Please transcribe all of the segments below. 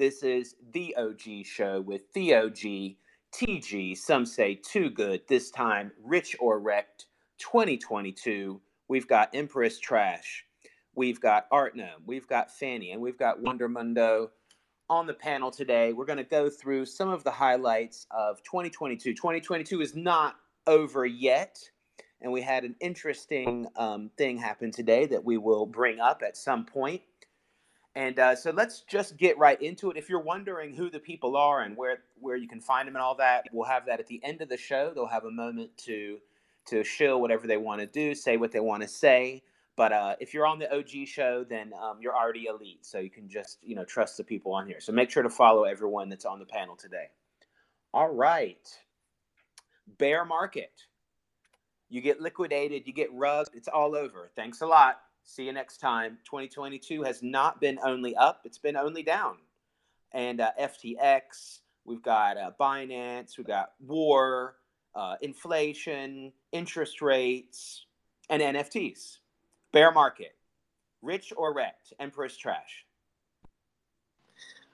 This is the OG show with the OG, TG, some say too good. This time, Rich or Wrecked 2022. We've got Empress Trash. We've got Art Gnome. We've got Fanny. And we've got Wonder Mundo on the panel today. We're going to go through some of the highlights of 2022. 2022 is not over yet. And we had an interesting um, thing happen today that we will bring up at some point. And uh, so let's just get right into it. If you're wondering who the people are and where where you can find them and all that, we'll have that at the end of the show. They'll have a moment to to shill whatever they want to do, say what they want to say. But uh, if you're on the OG show, then um, you're already elite, so you can just you know trust the people on here. So make sure to follow everyone that's on the panel today. All right, bear market. You get liquidated, you get rugged. It's all over. Thanks a lot. See you next time. 2022 has not been only up, it's been only down. And uh, FTX, we've got uh, Binance, we've got war, uh, inflation, interest rates, and NFTs. Bear market. Rich or wrecked? Empress trash.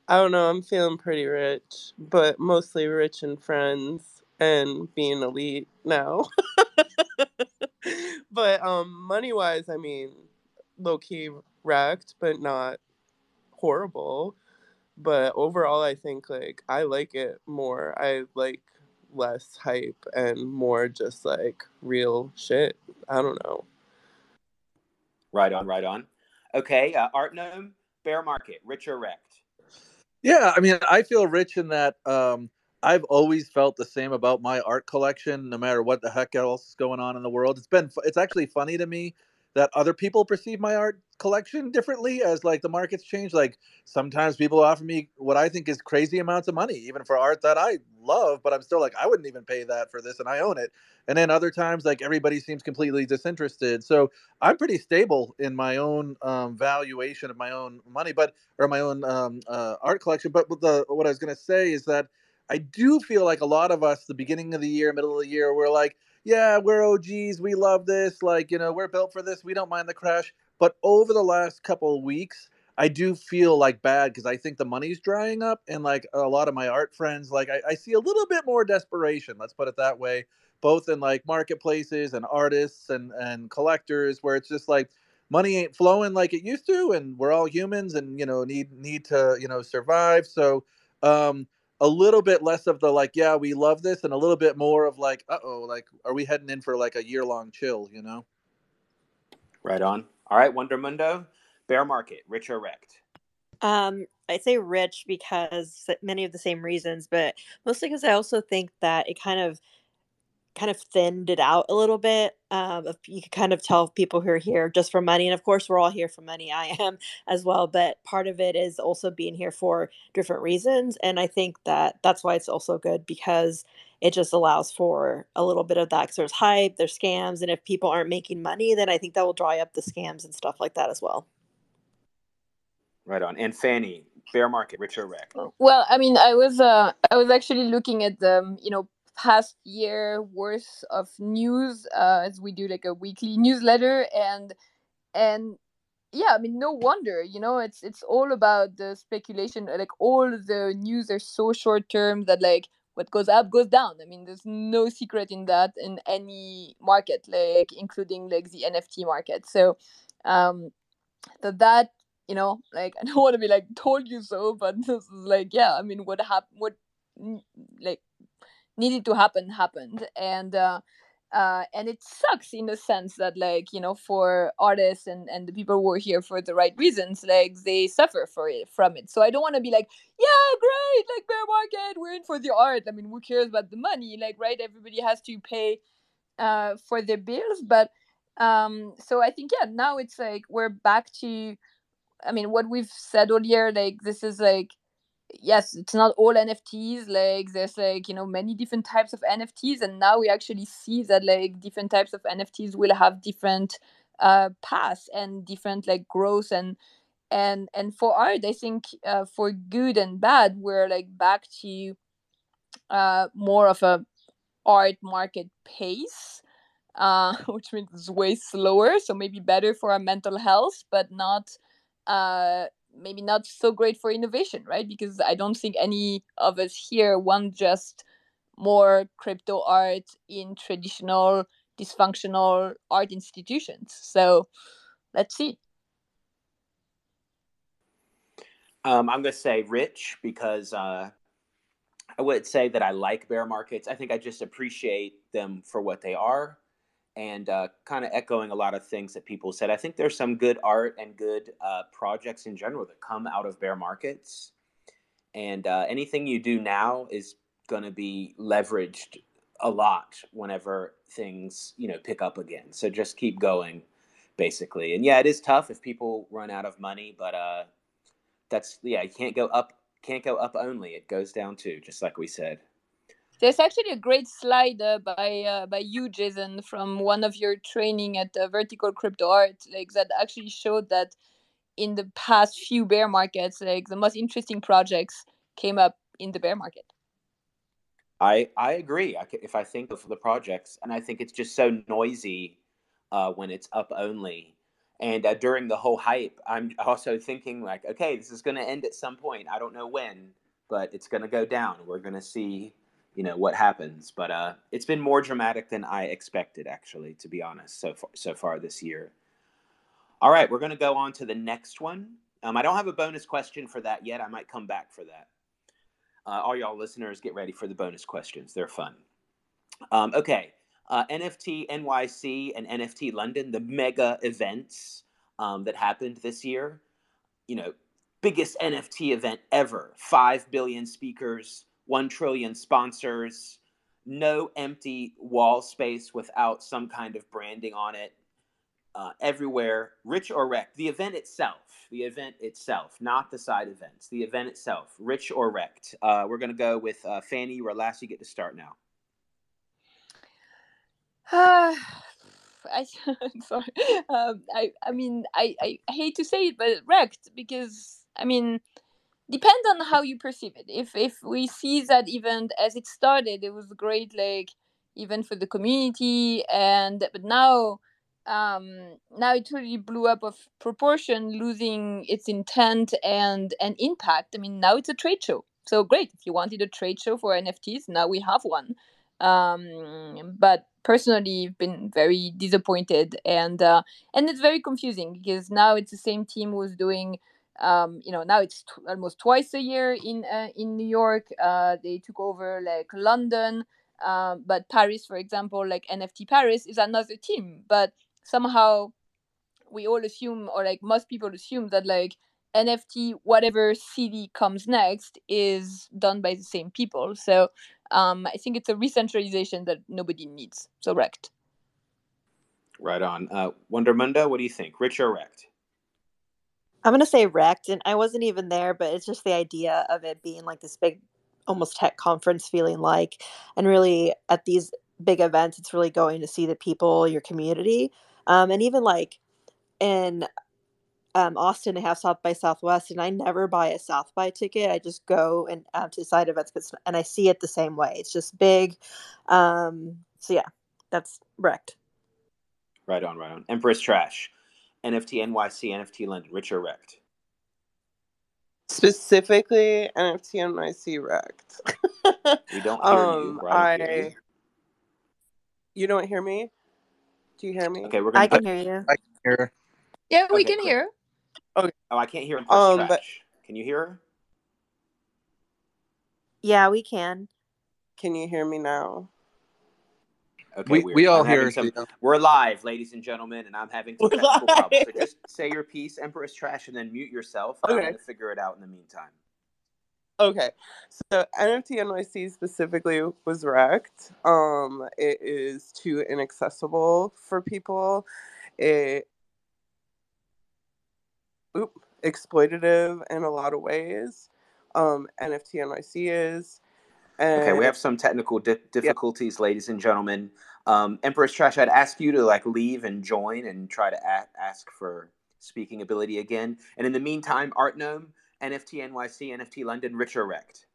I don't know. I'm feeling pretty rich, but mostly rich in friends and being elite now. but um, money wise, I mean, low key wrecked, but not horrible. But overall, I think like I like it more. I like less hype and more just like real shit. I don't know. Right on, right on. Okay, uh, Art Gnome, bear market, rich or wrecked? Yeah, I mean, I feel rich in that um, I've always felt the same about my art collection, no matter what the heck else is going on in the world. It's been, it's actually funny to me that other people perceive my art collection differently as like the markets change. Like sometimes people offer me what I think is crazy amounts of money, even for art that I love, but I'm still like, I wouldn't even pay that for this and I own it. And then other times, like everybody seems completely disinterested. So I'm pretty stable in my own um, valuation of my own money, but or my own um, uh, art collection. But the what I was gonna say is that I do feel like a lot of us, the beginning of the year, middle of the year, we're like, yeah, we're OGs. We love this. Like, you know, we're built for this. We don't mind the crash. But over the last couple of weeks, I do feel like bad because I think the money's drying up. And like a lot of my art friends, like I, I see a little bit more desperation. Let's put it that way, both in like marketplaces and artists and, and collectors, where it's just like, money ain't flowing like it used to and we're all humans and you know need need to you know survive so um a little bit less of the like, yeah, we love this, and a little bit more of like, uh oh, like, are we heading in for like a year long chill, you know? Right on. All right, Wonder Mundo, bear market, rich or wrecked? Um, I say rich because many of the same reasons, but mostly because I also think that it kind of kind of thinned it out a little bit. Um, you could kind of tell people who are here just for money, and of course, we're all here for money. I am as well, but part of it is also being here for different reasons, and I think that that's why it's also good because it just allows for a little bit of that. Because there's hype, there's scams, and if people aren't making money, then I think that will dry up the scams and stuff like that as well. Right on. And Fanny, bear market, rich or wreck? Well, I mean, I was uh, I was actually looking at the you know past year worth of news uh, as we do like a weekly newsletter and and yeah i mean no wonder you know it's it's all about the speculation like all the news are so short term that like what goes up goes down. I mean there's no secret in that in any market like including like the nft market. So um that that you know like i don't want to be like told you so but this is like yeah i mean what happened what like needed to happen happened. And uh, uh, and it sucks in the sense that like you know for artists and and the people who are here for the right reasons like they suffer for it from it. So i don't want to be like yeah great like bear market we're in for the art. I mean who cares about the money? Like right? Everybody has to pay uh, for their bills. But um so i think yeah now it's like we're back to i mean what we've said earlier like this is like yes it's not all nfts like there's like you know many different types of nfts and now we actually see that like different types of nfts will have different uh paths and different like growth and and and for art i think uh, for good and bad we're like back to uh more of a art market pace uh which means it's way slower so maybe better for our mental health but not uh maybe not so great for innovation, right? Because I don't think any of us here want just more crypto art in traditional dysfunctional art institutions. So let's see. Um, I'm going to say rich because uh, I would say that I like bear markets. I think I just appreciate them for what they are and uh, kind of echoing a lot of things that people said. I think there's some good art and good uh, projects in general that come out of bear markets. And uh, anything you do now is going to be leveraged a lot whenever things you know pick up again. So just keep going, basically. And yeah, it is tough if people run out of money, but uh, that's yeah, you can't go up, can't go up only. It goes down too, just like we said. There's actually a great slide uh, by uh, by you, Jason, from one of your training at uh, Vertical Crypto Art, like that actually showed that in the past few bear markets, like the most interesting projects came up in the bear market. I I agree. I, if I think of the projects, and I think it's just so noisy uh, when it's up only. And uh, during the whole hype, I'm also thinking like, okay, this is going to end at some point. I don't know when, but it's going to go down. We're going to see, you know, what happens. But uh, it's been more dramatic than I expected, actually, to be honest, so far, so far this year. All right, we're going to go on to the next one. Um, I don't have a bonus question for that yet. I might come back for that. Uh, all y'all listeners, get ready for the bonus questions. They're fun. Um, okay. Uh, NFT NYC and NFT London, the mega events um, that happened this year. You know, biggest NFT event ever. 5 billion speakers, 1 trillion sponsors, no empty wall space without some kind of branding on it uh, everywhere, rich or wrecked. The event itself, the event itself, not the side events. The event itself, rich or wrecked. Uh, we're going to go with uh, Fanny or last. You get to start now. Uh, I, am sorry. Um, I, I mean, I, I hate to say it, but wrecked because I mean, depends on how you perceive it. If if we see that event as it started, it was a great, like event for the community, and but now um, now it really blew up of proportion, losing its intent and and impact. I mean, now it's a trade show. So great if you wanted a trade show for NFTs. Now we have one. Um, but personally, I've been very disappointed, and uh, and it's very confusing because now it's the same team who's doing. Um, you know, now it's t- almost twice a year in uh, in New York. Uh, they took over like London. Uh, but Paris, for example, like NFT Paris is another team, but somehow we all assume or like most people assume that like nft whatever city comes next is done by the same people so um, i think it's a recentralization that nobody needs so wrecked right on uh, wondermundo what do you think rich or wrecked i'm to say wrecked and i wasn't even there but it's just the idea of it being like this big almost tech conference feeling like and really at these big events it's really going to see the people your community um, and even like in um, Austin, they have South by Southwest, and I never buy a South by ticket. I just go and um, to side events, and I see it the same way. It's just big. Um, so yeah, that's wrecked. Right on, right on. Empress Trash, NFT NYC, NFT London, rich or wrecked? Specifically, NFT NYC wrecked. we don't hear um, you. Right I. You don't hear me? Do you hear me? Okay, we're gonna. I can hear you. I can hear. Yeah, we okay, can hear. Okay. Oh, I can't hear him. Um, but can you hear her? Yeah, we can. Can you hear me now? Okay, we, we all hear. Some, we're live, ladies and gentlemen, and I'm having some technical problems. So just say your piece, Empress Trash, and then mute yourself. Okay. I'm going to figure it out in the meantime. Okay, so NFT NYC specifically was wrecked. Um, it is too inaccessible for people. It oop, exploitative in a lot of ways. Um, NFT NYC is. And, okay, we have some technical di- difficulties, yeah. ladies and gentlemen. Um, Empress Trash, I'd ask you to like leave and join and try to a- ask for speaking ability again. And in the meantime, Art Gnome NFT NYC, NFT London, rich or wrecked?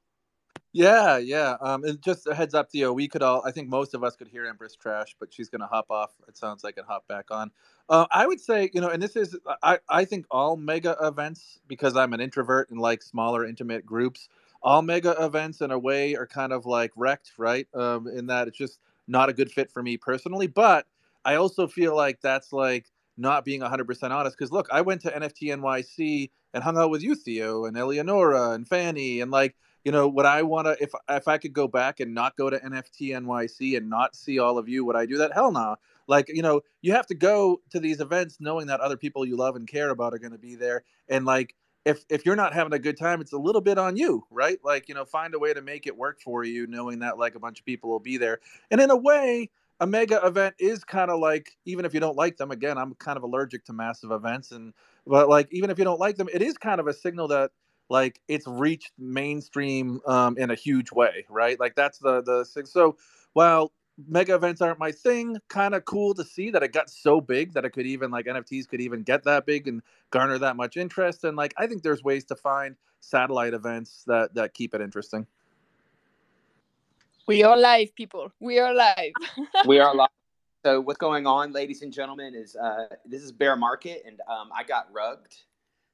Yeah, yeah. Um, and just a heads up, Theo, we could all, I think most of us could hear Empress Trash, but she's going to hop off. It sounds like and hop back on. Uh, I would say, you know, and this is, I, I think all mega events, because I'm an introvert and like smaller, intimate groups, all mega events in a way are kind of like wrecked, right? Um, in that it's just not a good fit for me personally. But I also feel like that's like not being 100% honest. Because look, I went to NFT NYC and hung out with you, Theo, and Eleonora and Fanny, and like, you know what i want to if if i could go back and not go to nft nyc and not see all of you would i do that hell no nah. like you know you have to go to these events knowing that other people you love and care about are going to be there and like if if you're not having a good time it's a little bit on you right like you know find a way to make it work for you knowing that like a bunch of people will be there and in a way a mega event is kind of like even if you don't like them again i'm kind of allergic to massive events and but like even if you don't like them it is kind of a signal that like it's reached mainstream um, in a huge way, right? Like that's the the so while mega events aren't my thing, kind of cool to see that it got so big that it could even like NFTs could even get that big and garner that much interest. And like I think there's ways to find satellite events that that keep it interesting. We are live, people. We are live. we are live. So what's going on, ladies and gentlemen, is uh, this is bear market, and um, I got rugged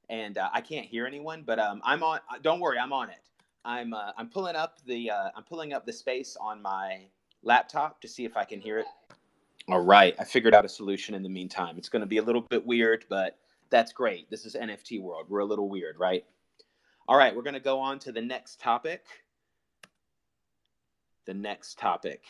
and uh, I can't hear anyone. But um, I'm on. Don't worry, I'm on it. I'm uh, I'm pulling up the uh, I'm pulling up the space on my laptop to see if I can hear it. All right, I figured out a solution in the meantime. It's going to be a little bit weird, but that's great. This is NFT world. We're a little weird, right? All right, we're going to go on to the next topic. The next topic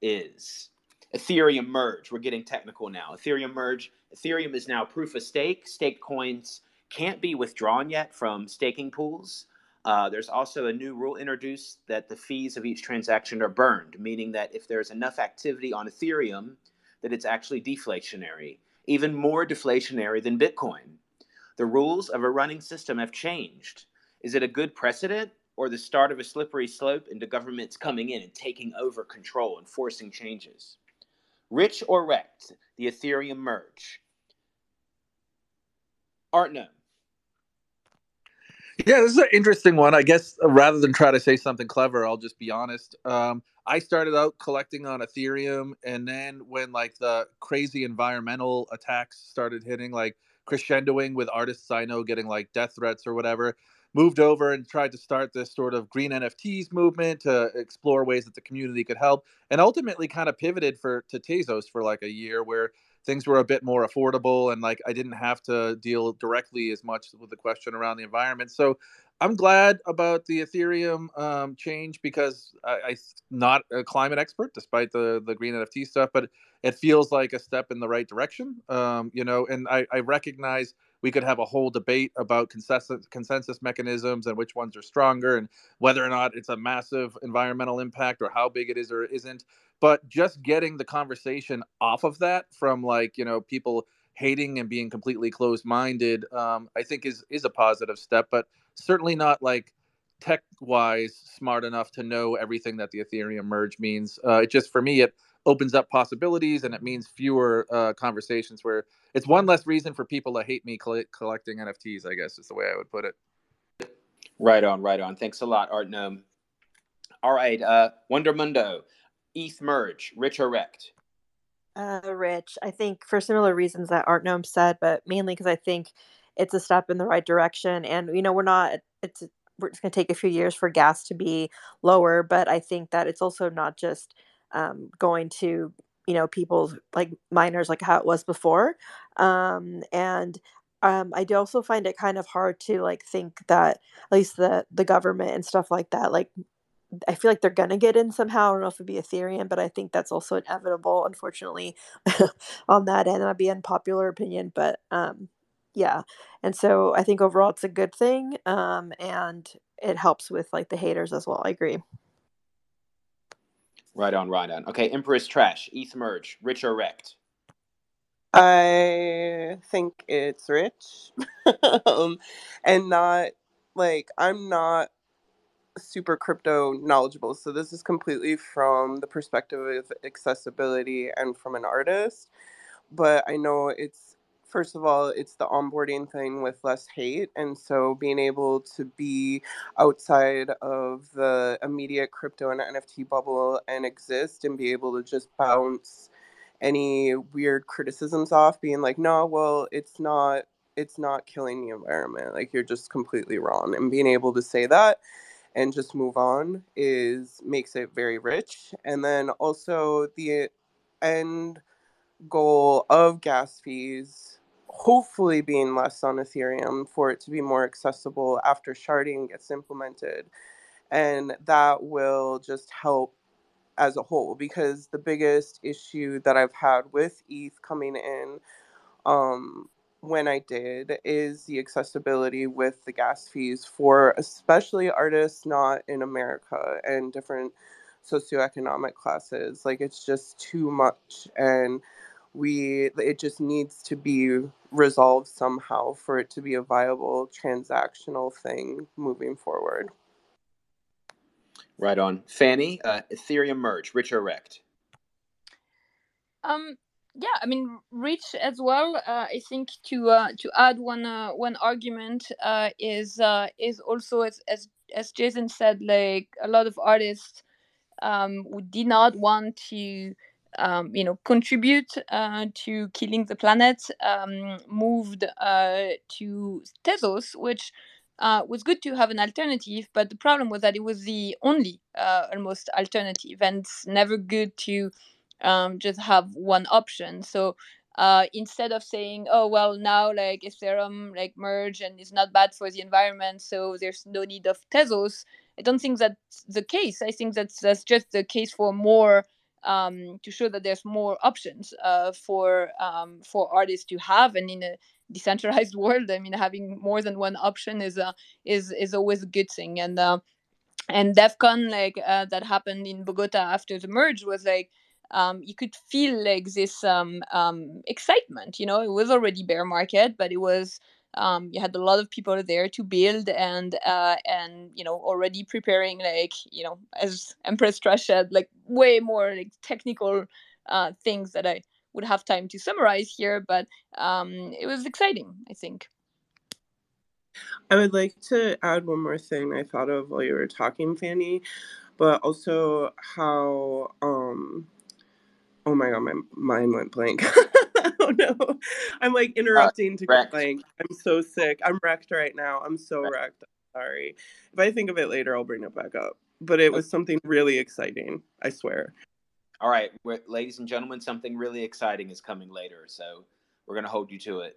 is Ethereum merge. We're getting technical now. Ethereum merge. Ethereum is now proof of stake. Staked coins can't be withdrawn yet from staking pools. Uh, there's also a new rule introduced that the fees of each transaction are burned, meaning that if there's enough activity on Ethereum, that it's actually deflationary, even more deflationary than Bitcoin. The rules of a running system have changed. Is it a good precedent or the start of a slippery slope into governments coming in and taking over control and forcing changes? Rich or wrecked, the Ethereum merge. Art Gnome. Yeah, this is an interesting one. I guess uh, rather than try to say something clever, I'll just be honest. Um, I started out collecting on Ethereum, and then when like the crazy environmental attacks started hitting, like crescendoing with artists I know getting like death threats or whatever, moved over and tried to start this sort of green NFTs movement to explore ways that the community could help, and ultimately kind of pivoted for to Tezos for like a year, where things were a bit more affordable and like I didn't have to deal directly as much with the question around the environment. So I'm glad about the Ethereum um, change because I, am not a climate expert, despite the the green NFT stuff, but it feels like a step in the right direction. Um, you know, and I, I recognize we could have a whole debate about consensus consensus mechanisms and which ones are stronger and whether or not it's a massive environmental impact or how big it is or isn't but just getting the conversation off of that from like you know people hating and being completely closed minded um, i think is is a positive step but certainly not like tech wise smart enough to know everything that the ethereum merge means. Uh, it just for me it opens up possibilities and it means fewer uh, conversations where it's one less reason for people to hate me collecting nfts i guess is the way i would put it. Right on right on. Thanks a lot art gnome all right uh wonder mundo ETH merge, rich or wrecked? Uh, rich. I think for similar reasons that Art Gnome said, but mainly because I think it's a step in the right direction. And you know, we're not. It's we're just going to take a few years for gas to be lower, but I think that it's also not just um, going to you know people like miners like how it was before. Um, and um, I do also find it kind of hard to like think that at least the the government and stuff like that like I feel like they're gonna get in somehow. I don't know if it'd be Ethereum, but I think that's also inevitable, unfortunately, on that end. That'd be an unpopular opinion, but um, yeah. And so I think overall it's a good thing, um, and it helps with like the haters as well. I agree. Right on, right on. Okay, Empress Trash, ETH merge, rich or wrecked? I think it's rich, um, and not like I'm not super crypto knowledgeable. So this is completely from the perspective of accessibility and from an artist. But I know it's first of all, it's the onboarding thing with less hate. And so being able to be outside of the immediate crypto and NFT bubble and exist and be able to just bounce any weird criticisms off, being like, no, well, it's not. It's not killing the environment. Like you're just completely wrong. And being able to say that and just move on is makes it very rich. And then also the end goal of gas fees hopefully being less on Ethereum for it to be more accessible after sharding gets implemented. And that will just help as a whole because the biggest issue that I've had with ETH coming in um, when I did is the accessibility with the gas fees for especially artists not in America and different socioeconomic classes. Like it's just too much and we it just needs to be resolved somehow for it to be a viable transactional thing moving forward. Right on. Fanny, uh, Ethereum merge, rich or wrecked? Um, yeah, I mean, rich as well. Uh, I think to uh, to add one uh, one argument uh, is uh, is also as, as as Jason said, like a lot of artists um, who did not want to um, you know contribute uh, to killing the planet um, moved to Tezos, which was good to have an alternative. But the problem was that it was the only almost alternative, and it's never good to um, just have one option. So uh, instead of saying, oh well, now like Ethereum like merge and it's not bad for the environment, so there's no need of Tezos. I don't think that's the case. I think that's that's just the case for more um, to show that there's more options uh, for um, for artists to have, and in a decentralized world, I mean, having more than one option is a is is always a good thing. And uh, and DevCon like uh, that happened in Bogota after the merge was like um, you could feel like this um, um, excitement. You know, it was already bear market, but it was um, you had a lot of people there to build and uh, and you know already preparing like you know as Empress Trash said like way more like technical uh, things that I would have time to summarize here, but um, it was exciting. I think. I would like to add one more thing I thought of while you were talking, Fanny, but also how um oh my god, my mind went blank. oh no. I'm like uh, interrupting uh, to go blank. I'm so sick. I'm wrecked right now. I'm so wrecked. wrecked. sorry. If I think of it later, I'll bring it back up. But it was something really exciting. I swear. All right, ladies and gentlemen, something really exciting is coming later, so we're gonna hold you to it.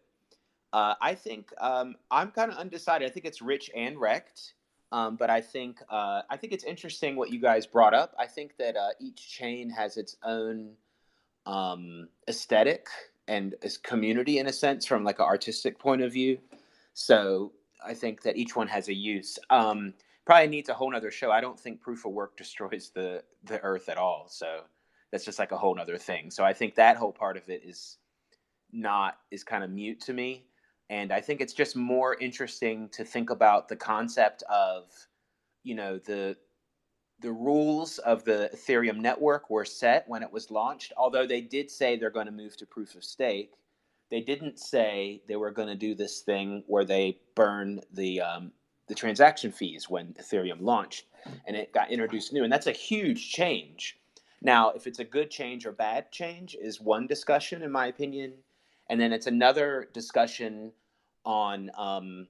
Uh, I think um, I'm kind of undecided. I think it's rich and wrecked, um, but I think uh, I think it's interesting what you guys brought up. I think that uh, each chain has its own um, aesthetic and as community in a sense from like an artistic point of view. So I think that each one has a use. Um, probably needs a whole nother show. I don't think proof of work destroys the the earth at all. So that's just like a whole nother thing. So I think that whole part of it is not is kind of mute to me. And I think it's just more interesting to think about the concept of, you know, the the rules of the Ethereum network were set when it was launched, although they did say they're going to move to proof of stake. They didn't say they were going to do this thing where they burn the um, the transaction fees when Ethereum launched, and it got introduced new, and that's a huge change. Now, if it's a good change or bad change is one discussion, in my opinion, and then it's another discussion on um,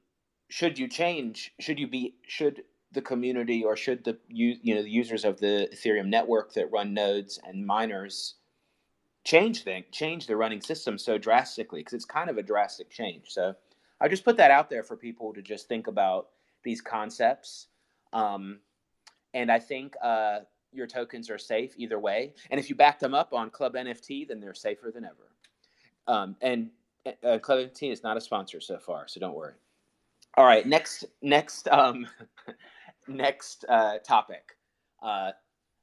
should you change? Should you be should the community or should the you know the users of the Ethereum network that run nodes and miners change thing change the running system so drastically because it's kind of a drastic change. So I just put that out there for people to just think about these concepts. Um, and I think uh, your tokens are safe either way. And if you back them up on Club NFT, then they're safer than ever. Um, and uh, Club NFT is not a sponsor so far, so don't worry. All right, next next um, next uh, topic. Uh,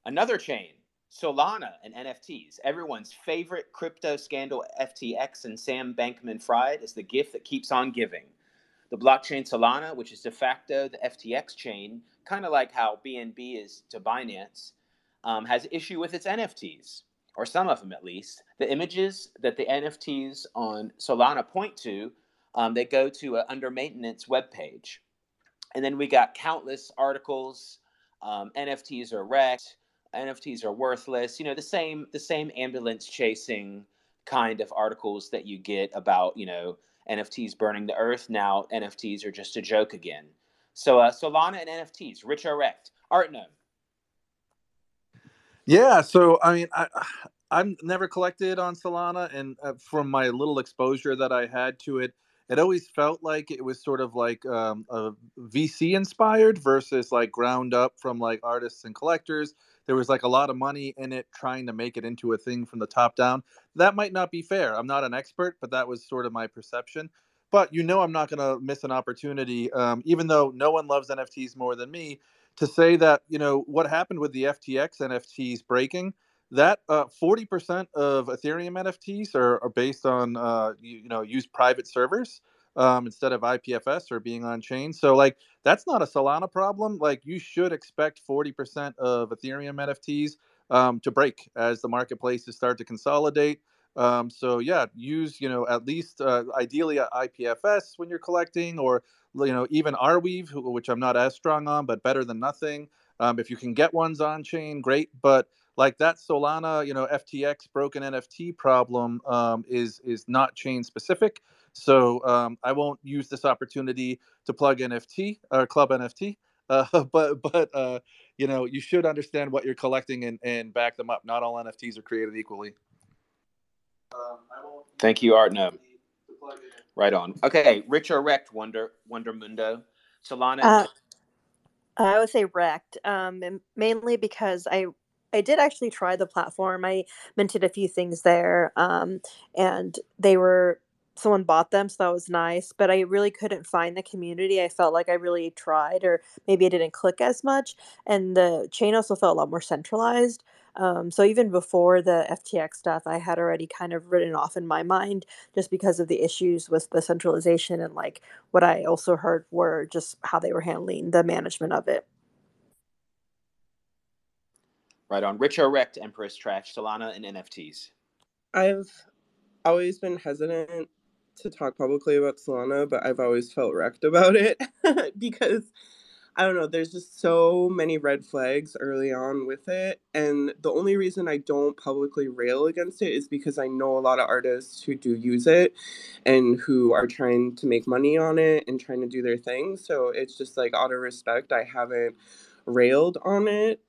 another chain, Solana and NFTs. Everyone's favorite crypto scandal, FTX and Sam Bankman Fried, is the gift that keeps on giving. The blockchain Solana, which is de facto the FTX chain, kind of like how BNB is to Binance, um, has issue with its NFTs. or some of them at least, the images that the NFTs on Solana point to, um, they go to an under maintenance webpage. And then we got countless articles. Um, NFTs are wrecked. NFTs are worthless. You know the same the same ambulance chasing kind of articles that you get about you know NFTs burning the earth. Now NFTs are just a joke again. So uh, Solana and NFTs, rich or wrecked. Art Gnome. Yeah, so I mean, I I've never collected on Solana, and uh, from my little exposure that I had to it, it always felt like it was sort of like um, a VC inspired versus like ground up from like artists and collectors. There was like a lot of money in it trying to make it into a thing from the top down. That might not be fair. I'm not an expert, but that was sort of my perception. But you know, I'm not going to miss an opportunity, um, even though no one loves NFTs more than me, to say that you know what happened with the FTX NFTs breaking that uh, 40% of ethereum nfts are, are based on uh, you, you, know use private servers um, instead of ipfs or being on chain. So like that's not a solana problem. Like you should expect 40% of ethereum nfts um, to break as the marketplaces start to consolidate. Um, so yeah use you know at least uh, ideally ipfs when you're collecting or you know even arweave which i'm not as strong on but better than nothing. Um, if you can get ones on chain great but like that Solana, you know, FTX broken NFT problem um, is is not chain specific. So um, I won't use this opportunity to plug NFT or Club NFT. Uh, but but uh, you know, you should understand what you're collecting and, and back them up. Not all NFTs are created equally. Um, Thank you, Art. No. Right on. Okay, rich or wrecked, Wonder Wonder Mundo, Solana. Uh, I would say wrecked, um, mainly because I I did actually try the platform. I minted a few things there, um, and they were someone bought them, so that was nice. But I really couldn't find the community. I felt like I really tried, or maybe I didn't click as much. And the chain also felt a lot more centralized. Um, so even before the FTX stuff, I had already kind of written off in my mind just because of the issues with the centralization and like what I also heard were just how they were handling the management of it. Right on. Rich or wrecked Empress Trash, Solana, and NFTs. I've always been hesitant to talk publicly about Solana, but I've always felt wrecked about it because I don't know, there's just so many red flags early on with it. And the only reason I don't publicly rail against it is because I know a lot of artists who do use it and who are trying to make money on it and trying to do their thing. So it's just like out of respect, I haven't railed on it,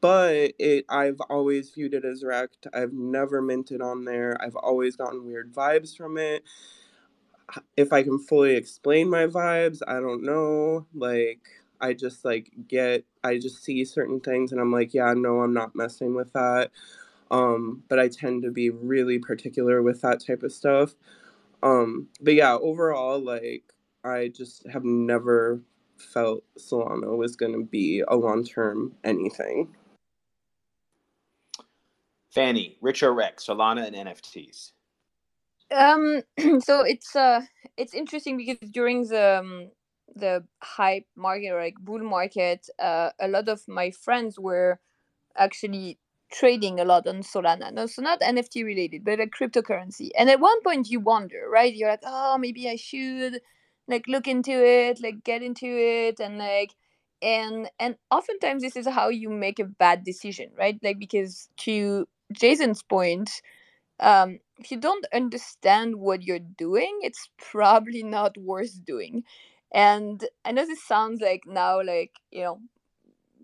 but it I've always viewed it as wrecked. I've never minted on there. I've always gotten weird vibes from it. If I can fully explain my vibes, I don't know. Like I just like get I just see certain things and I'm like, yeah, no, I'm not messing with that. Um, but I tend to be really particular with that type of stuff. Um, but yeah, overall, like I just have never felt Solana was going to be a long term anything. Fanny, rich or wreck, Solana and NFTs. Um, so it's uh, it's interesting because during the um, the hype market or like bull market, uh, a lot of my friends were actually trading a lot on Solana. No, so not NFT related, but a cryptocurrency. And at one point, you wonder, right? You're like, oh, maybe I should like look into it like get into it and like and and oftentimes this is how you make a bad decision right? Like because to jason's point um if you don't understand what you're doing it's probably not worth doing. And i know this sounds like now like you know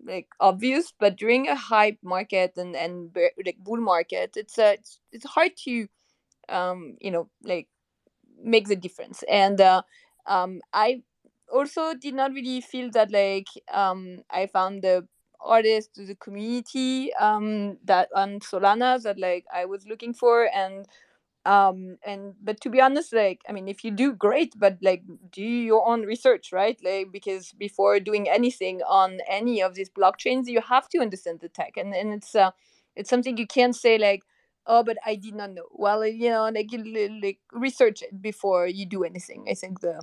like obvious but during a hype market and and like bull market it's uh, it's, it's hard to um you know like make the difference. And uh um, I also did not really feel that like um, I found the artist the community um, that on Solana that like I was looking for and um and but to be honest like i mean if you do great but like do your own research right? Like because before doing anything on any of these blockchains you have to understand the tech and and it's uh it's something you can't say like oh but i did not know. Well you know like like research it before you do anything i think the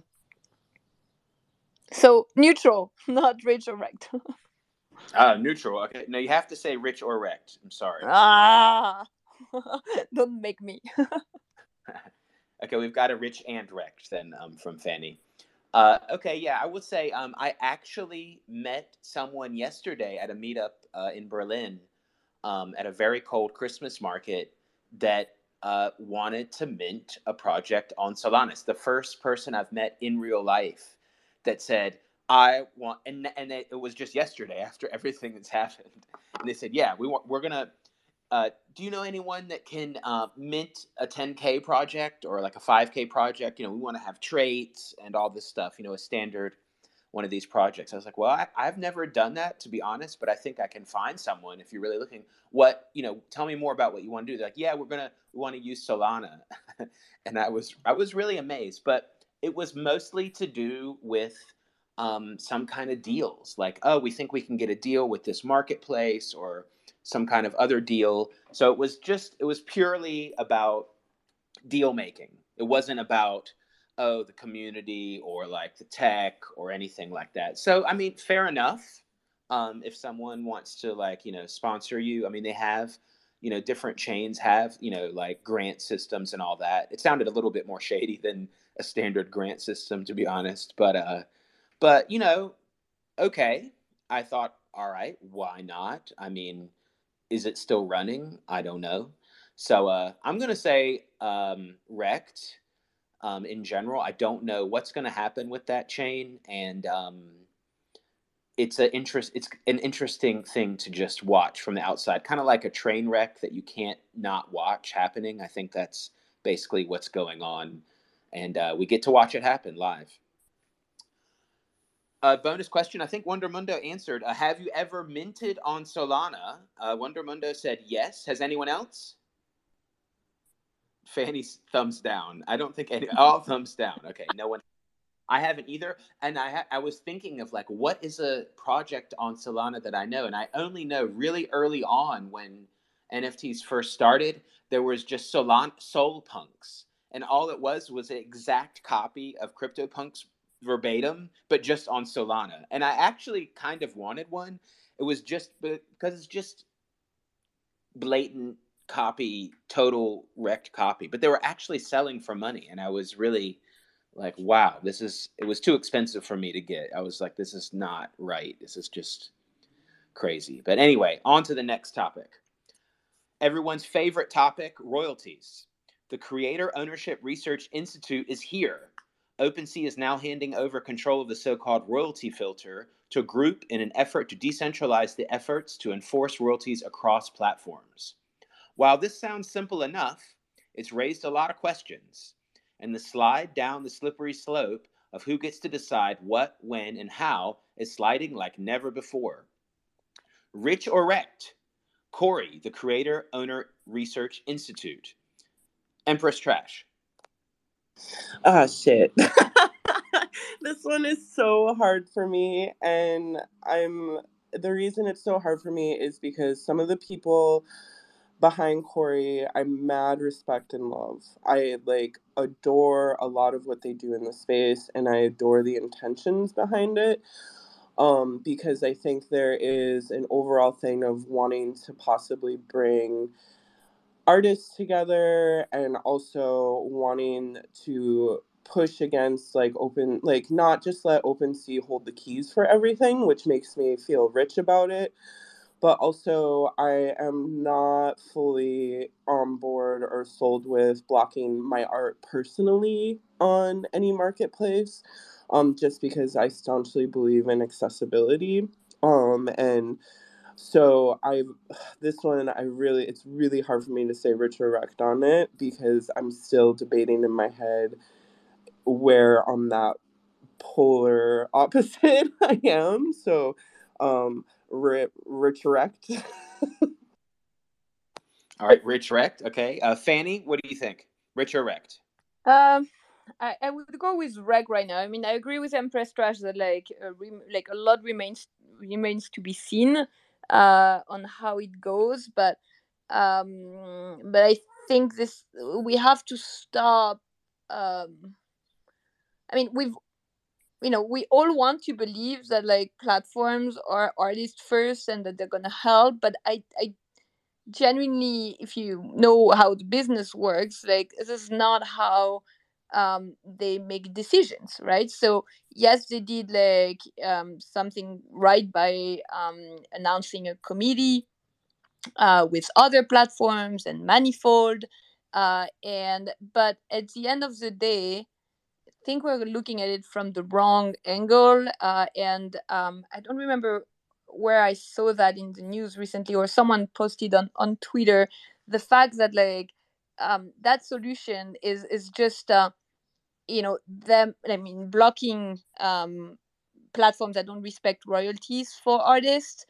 so neutral, not rich or wrecked. Ah, uh, neutral. Okay. No, you have to say rich or wrecked. I'm sorry. Ah. don't make me. okay, we've got a rich and wrecked then um, from Fanny. Uh, okay, yeah, I would say um, I actually met someone yesterday at a meetup uh, in Berlin um, at a very cold Christmas market that uh, wanted to mint a project on Solana. the first person I've met in real life that said, I want, and, and it, it was just yesterday after everything that's happened. And they said, yeah, we want, we're to, uh, do you know anyone that can uh, mint a 10K project or like a 5K project? You know, we want to have traits and all this stuff, you know, a standard one of these projects. I was like, well, I, I've never done that to be honest, but I think I can find someone if you're really looking. What you know, tell me more about what you want to do. They're like, yeah, we're gonna we want to use Solana, and I was I was really amazed, but it was mostly to do with um, some kind of deals, like oh, we think we can get a deal with this marketplace or some kind of other deal. So it was just it was purely about deal making. It wasn't about oh the community or like the tech or anything like that so i mean fair enough um, if someone wants to like you know sponsor you i mean they have you know different chains have you know like grant systems and all that it sounded a little bit more shady than a standard grant system to be honest but uh but you know okay i thought all right why not i mean is it still running i don't know so uh i'm gonna say um wrecked um, in general. I don't know what's going to happen with that chain, and um, it's a interest. It's an interesting thing to just watch from the outside, kind of like a train wreck that you can't not watch happening. I think that's basically what's going on, and uh, we get to watch it happen live. Uh, bonus question. I think Wondermundo answered. Uh, have you ever minted on Solana? Uh, Wondermundo said yes. Has anyone else? Fanny's thumbs down. I don't think any all thumbs down. Okay, no one. I haven't either, and I ha- I was thinking of like what is a project on Solana that I know, and I only know really early on when NFTs first started, there was just Solana Soul Punks, and all it was was an exact copy of CryptoPunks verbatim, but just on Solana. And I actually kind of wanted one. It was just because it's just blatant copy, total wrecked copy, but they were actually selling for money. And I was really like, wow, this is, it was too expensive for me to get. I was like, this is not right. This is just crazy. But anyway, on to the next topic. Everyone's favorite topic royalties. The Creator Ownership Research Institute is here. OpenSea is now handing over control of the so called royalty filter to a group in an effort to decentralize the efforts to enforce royalties across platforms. While this sounds simple enough, it's raised a lot of questions, and the slide down the slippery slope of who gets to decide what, when, and how is sliding like never before. Rich or wrecked? CORI, the Creator Owner Research Institute. Empress Trash. Ah, shit. this one is so hard for me, and I'm the reason it's so hard for me is because some of the people behind CORI, I mad respect and love. I like adore a lot of what they do in the space and I adore the intentions behind it. Um, because I think there is an overall thing of wanting to possibly bring artists together and also wanting to push against like open like not just let OpenSea hold the keys for everything, which makes me feel rich about it but also I am not fully on board or sold with blocking my art personally on any marketplace, um, just because I staunchly believe in accessibility. Um, and so I, this one I really, it's really hard for me to say rich or wrecked on it because I'm still debating in my head where on that polar opposite I am. So, um, re- retract. All right, rich wrecked. Okay, uh, Fanny, what do you think? Rich or wrecked? Um, I, I would go with wreck right now. I mean, I agree with Empress Trash that like uh, re- like a lot remains remains to be seen uh, on how it goes, but um, but I think this we have to stop. Um, I mean, we've you know we all want to believe that like platforms are artists first and that they're gonna help but i i genuinely if you know how the business works like this is not how um, they make decisions right? So yes they did like um, something right by um, announcing a committee uh, with other platforms and manifold uh, and but at the end of the day i think we're looking at it from the wrong angle uh, and um, i don't remember where i saw that in the news recently or someone posted on on twitter the fact that like um, that solution is is just uh, you know them i mean blocking um, platforms that don't respect royalties for artists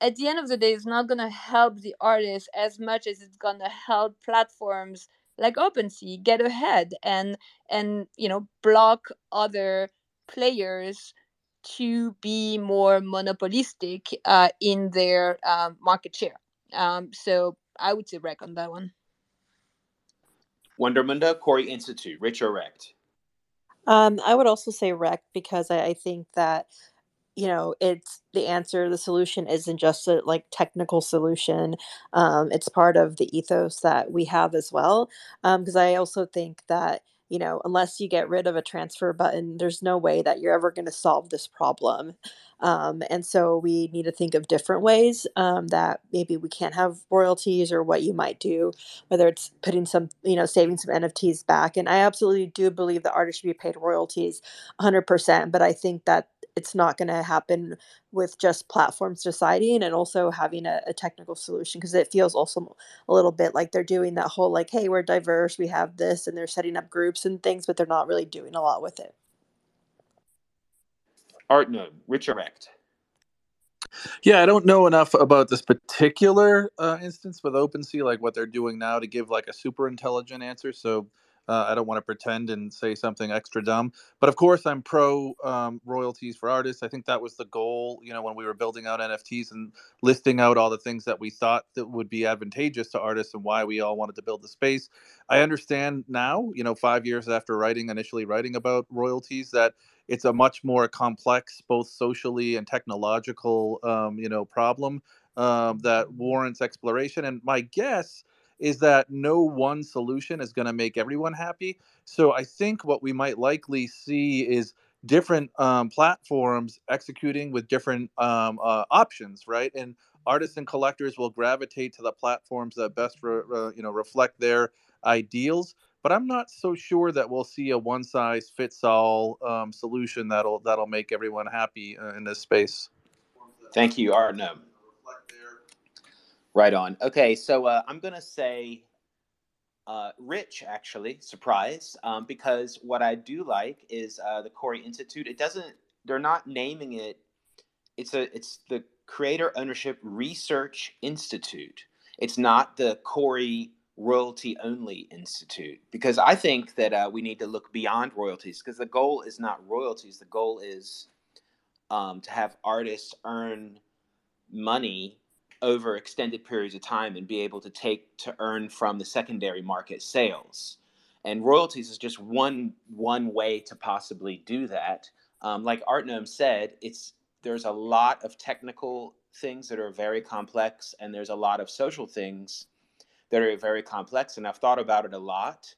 at the end of the day it's not going to help the artists as much as it's going to help platforms like OpenSea get ahead and and you know block other players to be more monopolistic uh, in their um, market share. Um, so I would say rec on that one. Wondermundo, CORI Institute, Rich or Wrecked? Um, I would also say rec because I, I think that you know it's the answer the solution isn't just a like technical solution um, it's part of the ethos that we have as well because um, i also think that you know unless you get rid of a transfer button there's no way that you're ever going to solve this problem. Um, and so we need to think of different ways um, that maybe we can't have royalties or what you might do whether it's putting some you know saving some nfts back. And i absolutely do believe that artists should be paid royalties 100% but i think that it's not going to happen with just platforms deciding and also having a, a technical solution because it feels also a little bit like they're doing that whole like hey we're diverse we have this and they're setting up groups and things but they're not really doing a lot with it art no richard Recht. yeah i don't know enough about this particular uh, instance with OpenSea, like what they're doing now to give like a super intelligent answer so uh, I don't want to pretend and say something extra dumb, but of course I'm pro um, royalties for artists. I think that was the goal, you know, when we were building out NFTs and listing out all the things that we thought that would be advantageous to artists and why we all wanted to build the space. I understand now, you know, five years after writing, initially writing about royalties, that it's a much more complex, both socially and technological, um, you know, problem um, that warrants exploration. And my guess is that no one solution is going to make everyone happy. So I think what we might likely see is different um, platforms executing with different um, uh, options, right? And artists and collectors will gravitate to the platforms that best, re- uh, you know, reflect their ideals. But I'm not so sure that we'll see a one size fits all um, solution that'll that'll make everyone happy uh, in this space. Thank you, Art Gnome. Right on. Okay, so uh, I'm going to say uh, rich, actually, surprise, um, because what I do like is uh, the CORI Institute. It doesn't, they're not naming it. It's a, it's the Creator Ownership Research Institute. It's not the Corey Royalty Only Institute, because I think that uh, we need to look beyond royalties, because the goal is not royalties. The goal is um, to have artists earn money over extended periods of time and be able to take to earn from the secondary market sales. And royalties is just one one way to possibly do that. Um, like Artnome said, it's there's a lot of technical things that are very complex, and there's a lot of social things that are very complex. And I've thought about it a lot.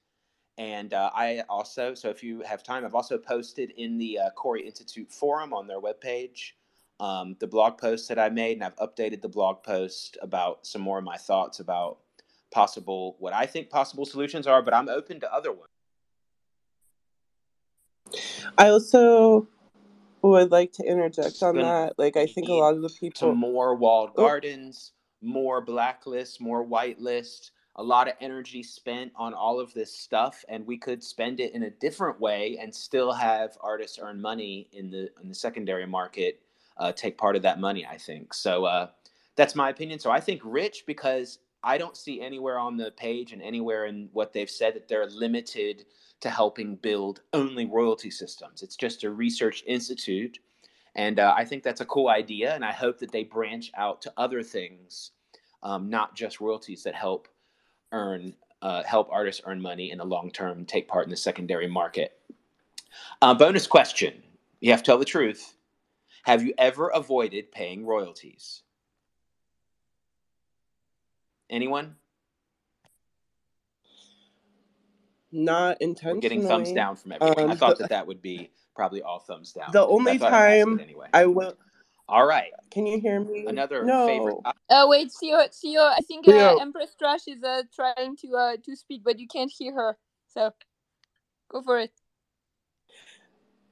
And uh, I also, so if you have time, I've also posted in the uh, CORI Institute forum on their webpage um, the blog post that I made, and I've updated the blog post about some more of my thoughts about possible what I think possible solutions are. But I'm open to other ones. I also would like to interject on that. Like, I think a lot of the people to more walled oh. gardens, more blacklist, more whitelist. A lot of energy spent on all of this stuff, and we could spend it in a different way and still have artists earn money in the in the secondary market uh, take part of that money. I think so. Uh, that's my opinion. So I think rich because I don't see anywhere on the page and anywhere in what they've said that they're limited to helping build only royalty systems. It's just a research institute. And uh, I think that's a cool idea. And I hope that they branch out to other things, um, not just royalties that help earn, uh, help artists earn money in the long term, take part in the secondary market. Uh, bonus question. You have to tell the truth. Have you ever avoided paying royalties? Anyone? Not intentionally. We're getting thumbs down from everyone. Um, I thought that that would be probably all thumbs down. The only thought I'd ask it time anyway. I will. All right, Can you hear me? another no. favorite. topic. Uh, wait, Theo, Theo, I think uh, Empress Trash is uh, trying to uh, to speak, but you can't hear her. So, go for it.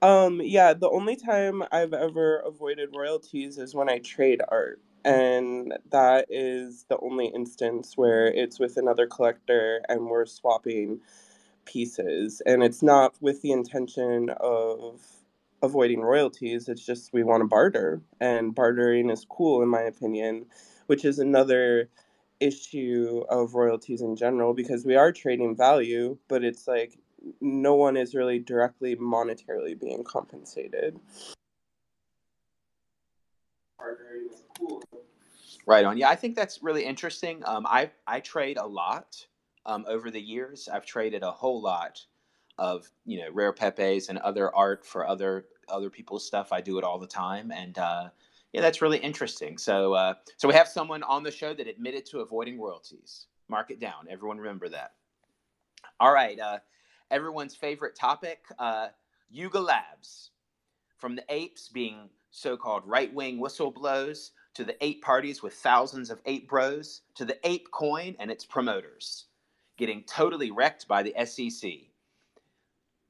Um, yeah, the only time I've ever avoided royalties is when I trade art. And that is the only instance where it's with another collector and we're swapping pieces. And it's not with the intention of avoiding royalties, it's just we want to barter. And bartering is cool, in my opinion, which is another issue of royalties in general because we are trading value, but it's like no one is really directly monetarily being compensated. Right on. Yeah, I think that's really interesting. Um, I I trade a lot um, over the years. I've traded a whole lot of you know rare pepes and other art for other other people's stuff. I do it all the time, and uh, yeah, that's really interesting. So uh, so we have someone on the show that admitted to avoiding royalties. Mark it down. Everyone remember that. All right. Uh, everyone's favorite topic: uh, Yuga Labs. From the apes being so-called right-wing whistleblows to the ape parties with thousands of ape bros to the ape coin and its promoters getting totally wrecked by the SEC.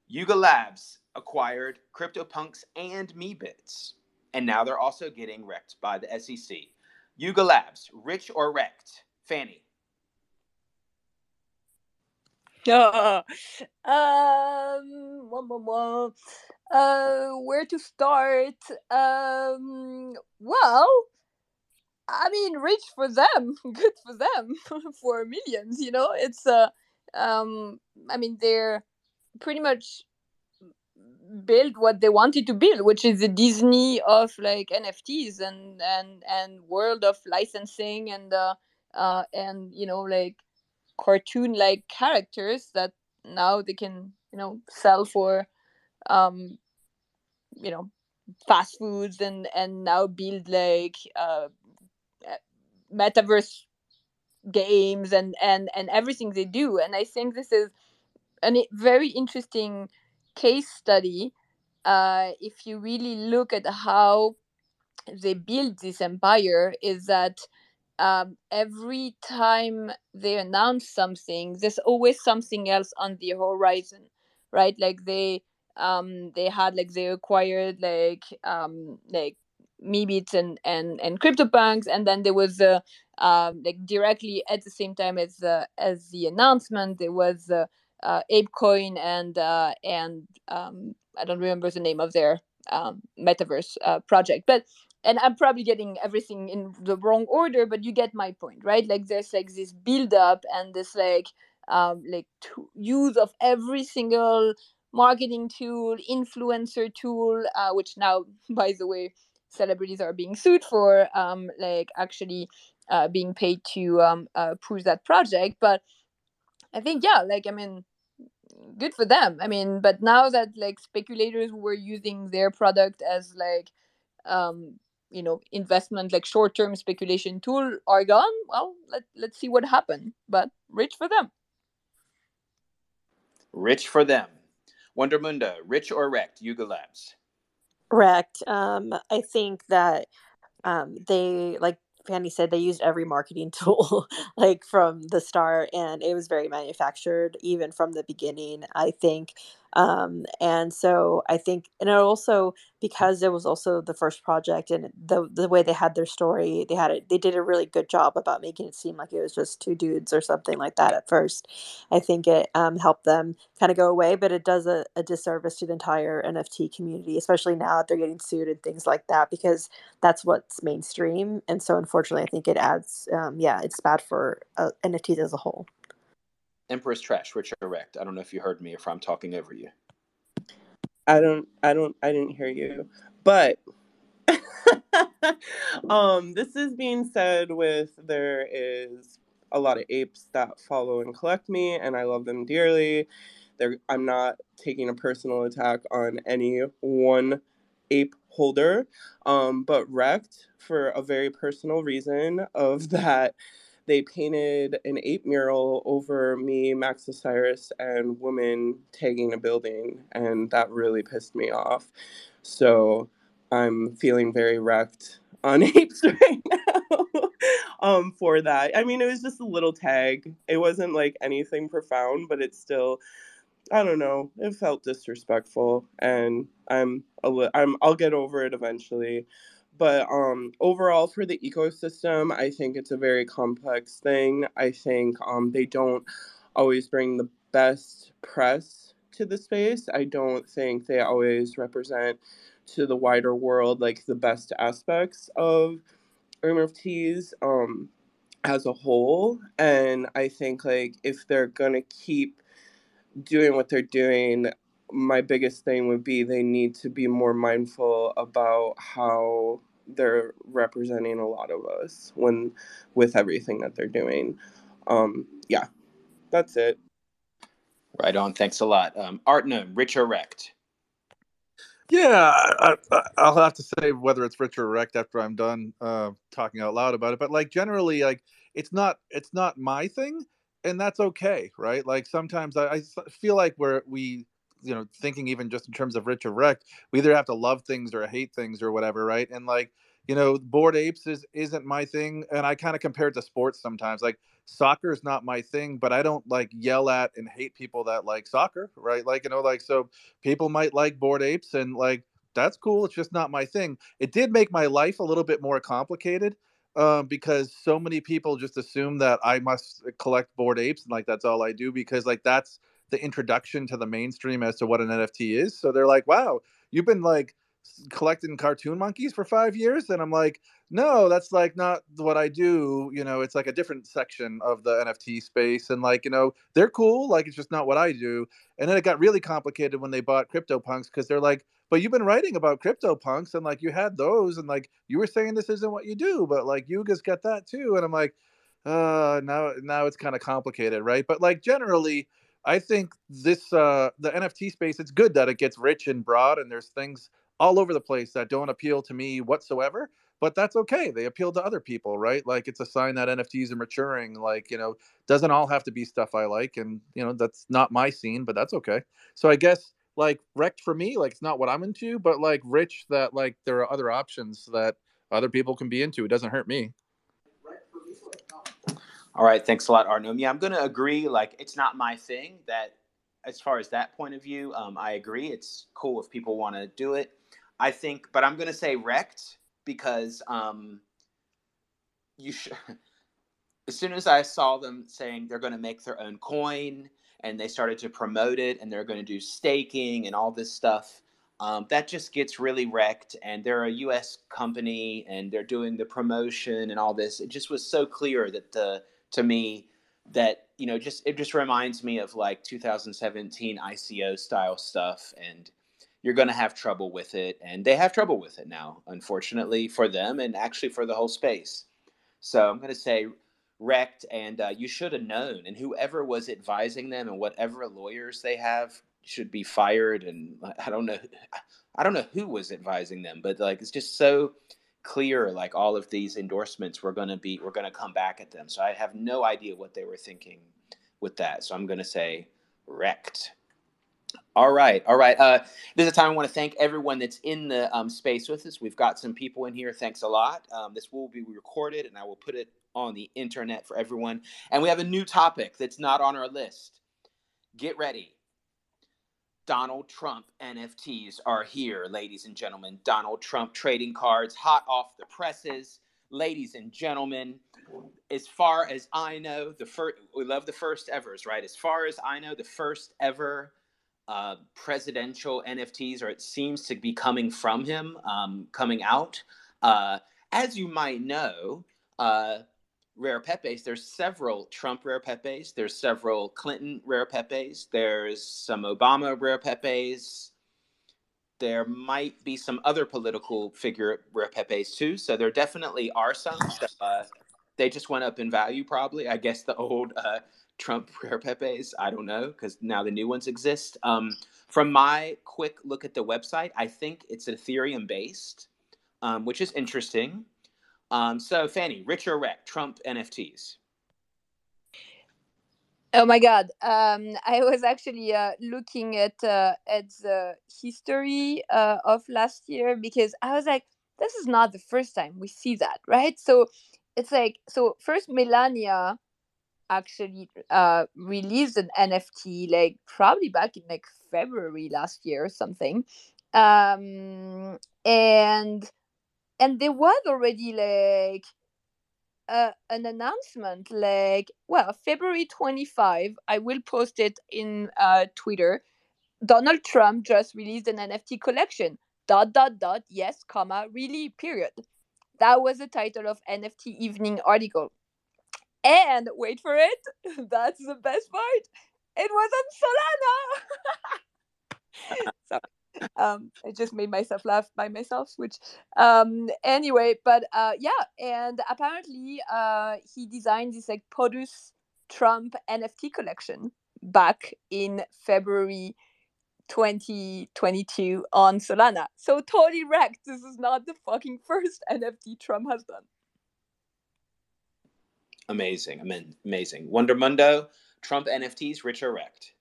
Yuga Labs acquired CryptoPunks and Meebits, and now they're also getting wrecked by the SEC. Yuga Labs, rich or wrecked? Fanny. Um, one, one, one. Uh, where to start? Um, well, I mean, rich for them, good for them, for millions. You know, it's uh, um, I mean, they're pretty much build what they wanted to build, which is the Disney of like NFTs and and and world of licensing and uh, uh and you know like cartoon like characters that now they can you know sell for um you know fast foods and and now build like uh uh, metaverse games and and and everything they do. And i think this is a very interesting case study uh if you really look at how they build this empire is that um, every time they announce something, there's always something else on the horizon, right? Like they um they had like they acquired like um like Meebits and and and CryptoPunks, and then there was uh, um like directly at the same time as the as the announcement there was uh, uh, ApeCoin and uh, and um I don't remember the name of their um, metaverse uh, project, but and I'm probably getting everything in the wrong order, but you get my point, right? Like there's like this build up and this like um like use of every single marketing tool, influencer tool, uh, which now, by the way, celebrities are being sued for, um, like actually uh, being paid to um, uh, push that project. But I think yeah, like I mean, good for them. I mean, but now that like speculators were using their product as like um you know investment like short-term speculation tool are gone well let, let's see what happened but rich for them Rich for them. Wonder Mundo, rich or wrecked? Yuga Labs. Correct. Um, I think that um, they, like Fanny said, they used every marketing tool, like from the start, and it was very manufactured, even from the beginning. I think, um, and so I think, and it also because it was also the first project, and the the way they had their story, they had it. They did a really good job about making it seem like it was just two dudes or something like that at first. I think it um, helped them kind of go away, but it does a, a disservice to the entire NFT community, especially now that they're getting sued and things like that, because that's what's mainstream. And so, unfortunately, I think it adds, um, yeah, it's bad for uh, NFTs as a whole. Empress Trash, rich or wrecked? I don't know if you heard me or if I'm talking over you. I don't I don't I didn't hear you. But um this is being said with there is a lot of apes that follow and collect me and I love them dearly. They're, I'm not taking a personal attack on any one ape holder, um, but wrecked for a very personal reason of that they painted an ape mural over me, Max Osiris, and women tagging a building, and that really pissed me off. So I'm feeling very wrecked on apes right now um, for that. I mean, it was just a little tag. It wasn't like anything profound, but it's still, I don't know. It felt disrespectful, and I'm a li- I'm I'll get over it eventually. But um, overall, for the ecosystem, I think it's a very complex thing. I think um, they don't always bring the best press to the space. I don't think they always represent to the wider world like the best aspects of NFTs um, as a whole. And I think like if they're gonna keep doing what they're doing, my biggest thing would be they need to be more mindful about how they're representing a lot of us when with everything that they're doing. Um, yeah, that's it. Right on. Thanks a lot. Um, Art Gnome, Rich Erect. Yeah, I, will have to say whether it's rich or wrecked after I'm done uh, talking out loud about it. But like generally, like it's not it's not my thing, and that's okay, right? Like sometimes I, I feel like we're we you know thinking even just in terms of rich or wrecked, we either have to love things or hate things or whatever, right? And like you know, bored apes is isn't my thing, and I kind of compare it to sports sometimes. Like soccer is not my thing, but I don't like yell at and hate people that like soccer, right? Like, you know, like so people might like bored apes and like that's cool. It's just not my thing. It did make my life a little bit more complicated um, because so many people just assume that I must collect bored apes and like that's all I do because like that's the introduction to the mainstream as to what an NFT is. So they're like, wow, you've been like collecting cartoon monkeys for five years? And i'm like no that's like not what i do. You know it's like a different section of the nft space. And like you know they're cool like it's just not what i do. And then it got really complicated when they bought CryptoPunks because they're like but you've been writing about CryptoPunks and like you had those and like you were saying this isn't what you do but like Yuga's got that too. And i'm like uh now now it's kind of complicated right? But like generally I think this uh the NFT space it's good that it gets rich and broad and there's things all over the place that don't appeal to me whatsoever but that's okay they appeal to other people right? Like it's a sign that nfts are maturing like you know doesn't all have to be stuff i like and you know that's not my scene but that's okay. So i guess like wrecked for me like it's not what i'm into but like rich that like there are other options that other people can be into it doesn't hurt me all right thanks a lot Art Gnome yeah i'm gonna agree like it's not my thing that as far as that point of view um, i agree it's cool if people want to do it I think, but I'm gonna say wrecked because um, you should. as soon as I saw them saying they're going to make their own coin and they started to promote it and they're going to do staking and all this stuff, um, that just gets really wrecked. And they're a U.S. company and they're doing the promotion and all this. It just was so clear that the to me that you know just it just reminds me of like 2017 ICO style stuff and you're going to have trouble with it. And they have trouble with it now, unfortunately, for them and actually for the whole space. So I'm going to say wrecked, and uh, you should have known. And whoever was advising them and whatever lawyers they have should be fired. And I don't know, I don't know who was advising them, but like it's just so clear. Like all of these endorsements were going to be, we're going to come back at them. So I have no idea what they were thinking with that. So I'm going to say wrecked. All right, all right. Uh, this is a time I want to thank everyone that's in the um, space with us. We've got some people in here. Thanks a lot. Um, this will be recorded, and I will put it on the internet for everyone. And we have a new topic that's not on our list. Get ready. Donald Trump NFTs are here, ladies and gentlemen. Donald Trump trading cards, hot off the presses. Ladies and gentlemen, as far as I know, the first we love the first evers, right? As far as I know, the first ever uh, presidential NFTs, or it seems to be coming from him, um, coming out. Uh, as you might know, uh, rare pepes. There's several Trump rare pepes. There's several Clinton rare pepes. There's some Obama rare pepes. There might be some other political figure rare pepes too. So there definitely are some. Uh, they just went up in value, probably. I guess the old uh, Trump Rare Pepes. I don't know because now the new ones exist. Um, from my quick look at the website, I think it's Ethereum based, um, which is interesting. Um, so, Fanny, rich or wreck, Trump NFTs? Oh my god! Um, I was actually uh, looking at uh, at the history uh, of last year because I was like, this is not the first time we see that, right? So it's like, so first Melania actually uh, released an NFT like probably back in like February last year or something, um, and and there was already like uh, an announcement like well february 25 i will post it in uh, twitter. Donald trump just released an nft collection. Dot dot dot yes comma really period. That was the title of nft evening article. And wait for it that's the best part. It was on solana! So um i just made myself laugh by myself which um anyway but uh yeah and apparently uh he designed this like podus trump nft collection back in february 2022 on solana. So totally wrecked. This is not the fucking first nft trump has done. Amazing I mean, amazing. Wonder mundo trump nfts rich or wrecked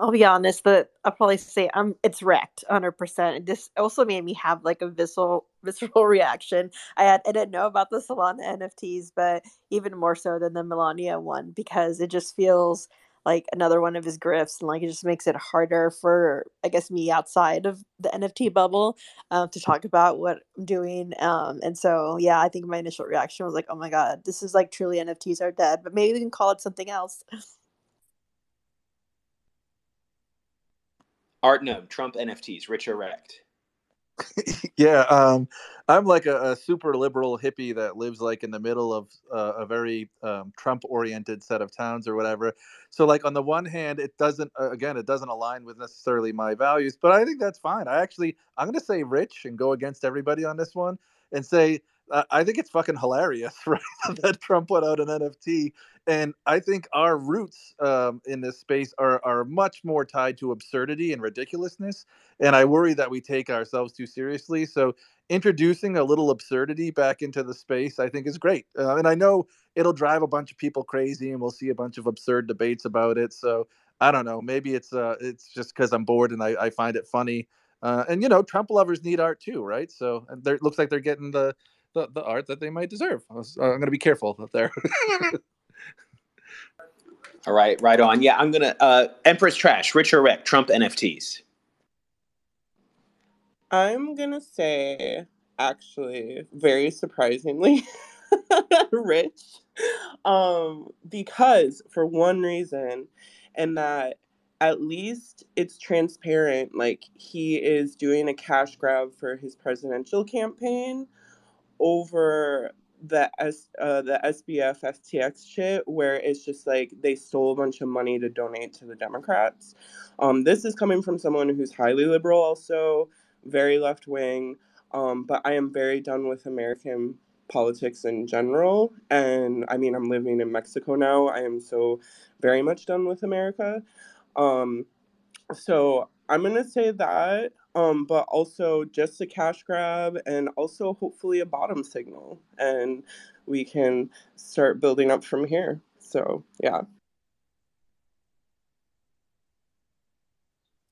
I'll be honest, but I'll probably say I'm it's wrecked 100%. This also made me have like a visceral visceral reaction. I had I didn't know about the Solana NFTs, but even more so than the Melania one because it just feels like another one of his grifts and like it just makes it harder for I guess me outside of the NFT bubble um, to talk about what I'm doing. Um, and so yeah, I think my initial reaction was like, oh my god, this is like truly NFTs are dead, but maybe we can call it something else. Art Gnome, Trump NFTs, rich or wrecked? yeah, um, I'm like a, a, super liberal hippie that lives like in the middle of uh, a very um, Trump-oriented set of towns or whatever. So, like on the one hand, it doesn't uh, again, it doesn't align with necessarily my values, but I think that's fine. I actually, I'm going to say rich and go against everybody on this one and say I think it's fucking hilarious, right? that Trump put out an NFT, and I think our roots um, in this space are are much more tied to absurdity and ridiculousness, and I worry that we take ourselves too seriously. So introducing a little absurdity back into the space, I think, is great, uh, and I know it'll drive a bunch of people crazy, and we'll see a bunch of absurd debates about it. So I don't know, maybe it's uh, it's just because I'm bored and I, I find it funny. Uh, and you know, Trump lovers need art too, right? So it looks like they're getting the the, the art that they might deserve. I am going to be careful there. All right, right on. Yeah, I'm gonna uh, Empress Trash, Rich or Wreck, Trump NFTs. I'm gonna say, actually, very surprisingly, Rich, um, because for one reason, and that at least it's transparent. Like he is doing a cash grab for his presidential campaign over the S uh, the SBF FTX shit where it's just like they stole a bunch of money to donate to the Democrats. Um, this is coming from someone who's highly liberal, also very left wing. Um, but I am very done with American politics in general. And I mean, I'm living in Mexico now. I am so very much done with America. Um, so I'm gonna say that um, but also just a cash grab and also hopefully a bottom signal. And we can start building up from here. So, yeah.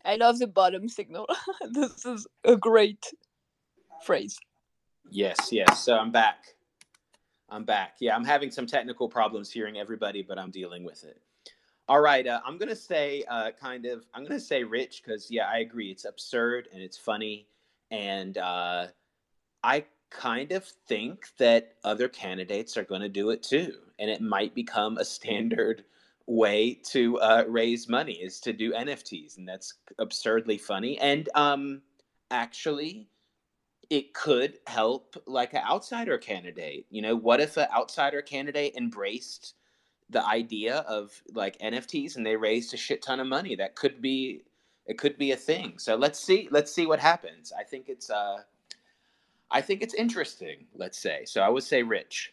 I love the bottom signal. this is a great phrase. Yes, yes. So I'm back. I'm back. Yeah, I'm having some technical problems hearing everybody, but I'm dealing with it. All right, uh, I'm gonna say uh, kind of. I'm gonna say rich because yeah, I agree. It's absurd and it's funny, and uh, I kind of think that other candidates are going to do it too, and it might become a standard way to uh, raise money is to do NFTs, and that's absurdly funny. And um, actually, it could help like an outsider candidate. You know, what if an outsider candidate embraced the idea of like NFTs and they raised a shit ton of money. That could be it could be a thing. So let's see let's see what happens. I think it's uh I think it's interesting, let's say. So I would say rich.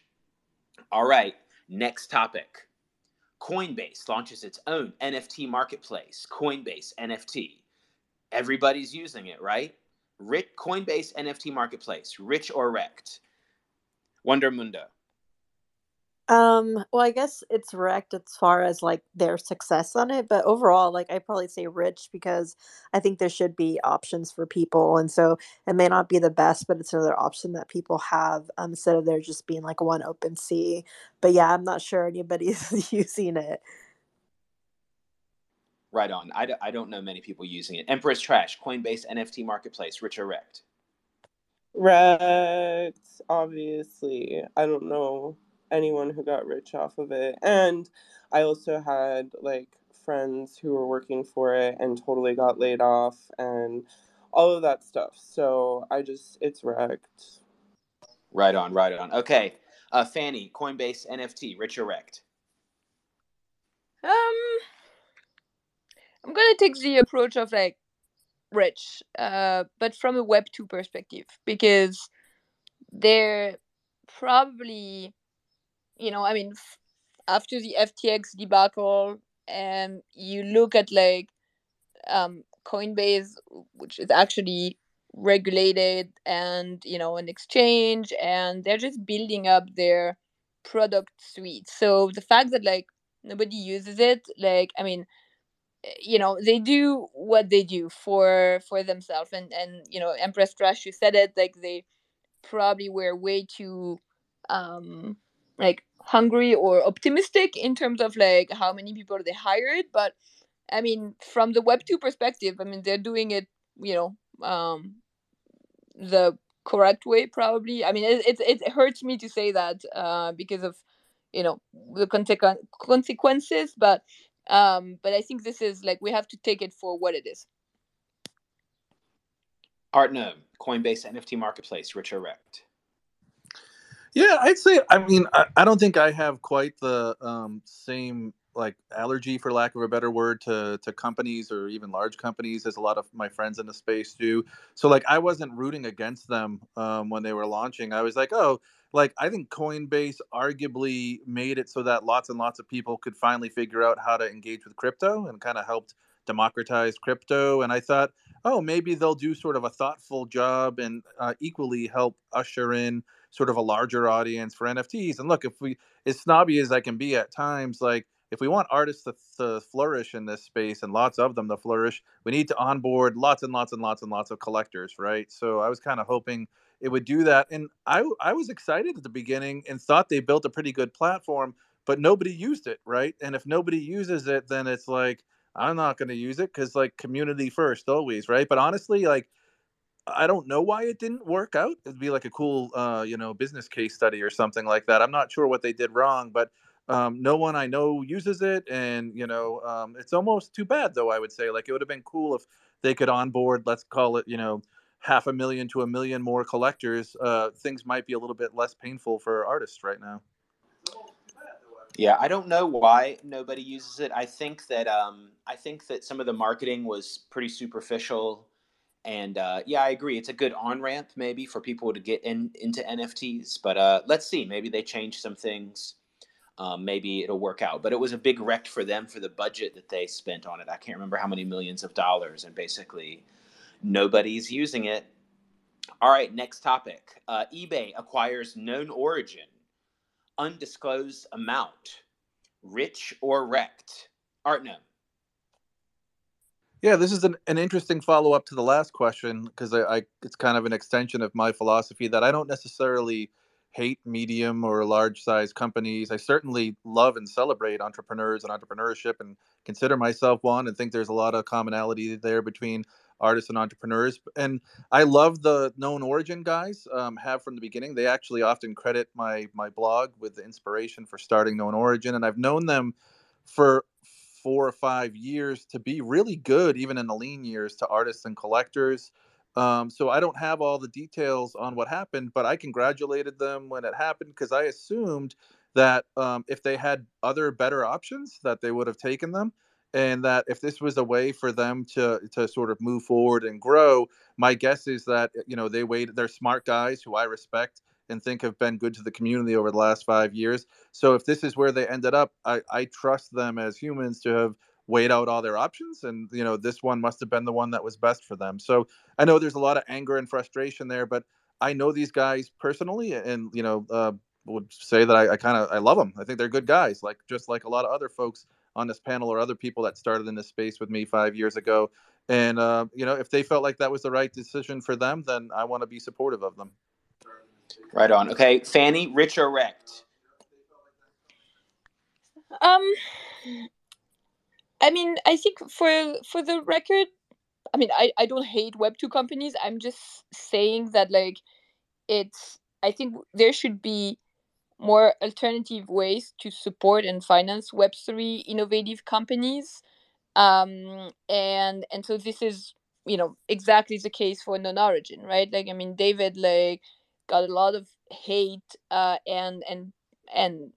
All right, next topic. Coinbase launches its own NFT marketplace, Coinbase NFT. Everybody's using it, right? Rich Coinbase NFT marketplace, rich or wrecked? Wonder Mundo. Um, well, I guess it's wrecked as far as like their success on it, but overall, like I probably say rich because I think there should be options for people, and so it may not be the best, but it's another option that people have um, instead of there just being like one OpenSea. But yeah, I'm not sure anybody's using it. Right on. I d- I don't know many people using it. Empress Trash, Coinbase NFT Marketplace, rich or wrecked? Wrecked, obviously. I don't know anyone who got rich off of it. And I also had like friends who were working for it and totally got laid off and all of that stuff. So I just, it's wrecked. Right on, right on. Okay. Uh, Fanny, Coinbase NFT, rich or wrecked? Um, I'm gonna take the approach of like rich, uh, but from a Web two perspective because they're probably you know, I mean, f- after the FTX debacle, and you look at like um, Coinbase, which is actually regulated and you know an exchange, and they're just building up their product suite. So the fact that like nobody uses it, like I mean, eh, you know, they do what they do for for themselves, and and you know, Empress Trash, you said it, like they probably were way too um like hungry or optimistic in terms of like how many people they hired but i mean from the web 2 perspective i mean they're doing it you know um the correct way probably i mean it, it, it hurts me to say that uh because of you know the consequ- consequences but um but i think this is like we have to take it for what it is Art Gnome, Coinbase NFT Marketplace, rich wrecked? Yeah, I'd say. I mean, I, I don't think I have quite the um, same like allergy, for lack of a better word, to to companies or even large companies as a lot of my friends in the space do. So like, I wasn't rooting against them um, when they were launching. I was like, oh, like I think Coinbase arguably made it so that lots and lots of people could finally figure out how to engage with crypto and kind of helped democratize crypto. And I thought, oh, maybe they'll do sort of a thoughtful job and uh, equally help usher in sort of a larger audience for NFTs. And look, if we, as snobby as I can be at times, like if we want artists to, to, flourish in this space and lots of them to flourish, we need to onboard lots and lots and lots and lots of collectors, right? So I was kind of hoping it would do that. And I, I was excited at the beginning and thought they built a pretty good platform, but nobody used it, right? And if nobody uses it, then it's like, I'm not going to use it because like community first always, right? But honestly, like I don't know why it didn't work out. It'd be like a cool, uh, you know, business case study or something like that. I'm not sure what they did wrong, but um, no one I know uses it, and you know, um, it's almost too bad though. I would say, like, it would have been cool if they could onboard, let's call it, you know, half a million to a million more collectors. Uh, things might be a little bit less painful for artists right now. Yeah, I don't know why nobody uses it. I think that um, I think that some of the marketing was pretty superficial and uh, yeah, I agree. It's a good on ramp maybe for people to get in into NFTs. But uh, let's see. Maybe they change some things. Um, maybe it'll work out. But it was a big wreck for them for the budget that they spent on it. I can't remember how many millions of dollars, and basically nobody's using it. All right, next topic. Uh, eBay acquires known origin, undisclosed amount, rich or wrecked. Art Gnome. Yeah, this is an, an interesting follow up to the last question because I, I it's kind of an extension of my philosophy that I don't necessarily hate medium or large size companies. I certainly love and celebrate entrepreneurs and entrepreneurship and consider myself one and think there's a lot of commonality there between artists and entrepreneurs. And I love the known origin guys, um, have from the beginning. They actually often credit my my blog with the inspiration for starting known origin. And I've known them for four or five years to be really good, even in the lean years, to artists and collectors. Um, so I don't have all the details on what happened, but I congratulated them when it happened because I assumed that um, if they had other better options, that they would have taken them, and that if this was a way for them to to sort of move forward and grow, my guess is that you know they waited. They're smart guys who I respect and think have been good to the community over the last five years. So if this is where they ended up, I, I trust them as humans to have weighed out all their options and you know this one must have been the one that was best for them so i know there's a lot of anger and frustration there but i know these guys personally and you know uh, would say that I, I kind of I love them. I think they're good guys, like just like a lot of other folks on this panel or other people that started in this space with me five years ago. And uh, you know, if they felt like that was the right decision for them, then I want to be supportive of them. Right on. Okay, Fanny, rich or wrecked? Um, I mean, I think for for the record, I mean, I I don't hate Web two companies. I'm just saying that like, it's. I think there should be more alternative ways to support and finance Web three innovative companies, um, and and so this is you know exactly the case for Known Origin, right? Like, I mean, David like got a lot of hate uh, and and and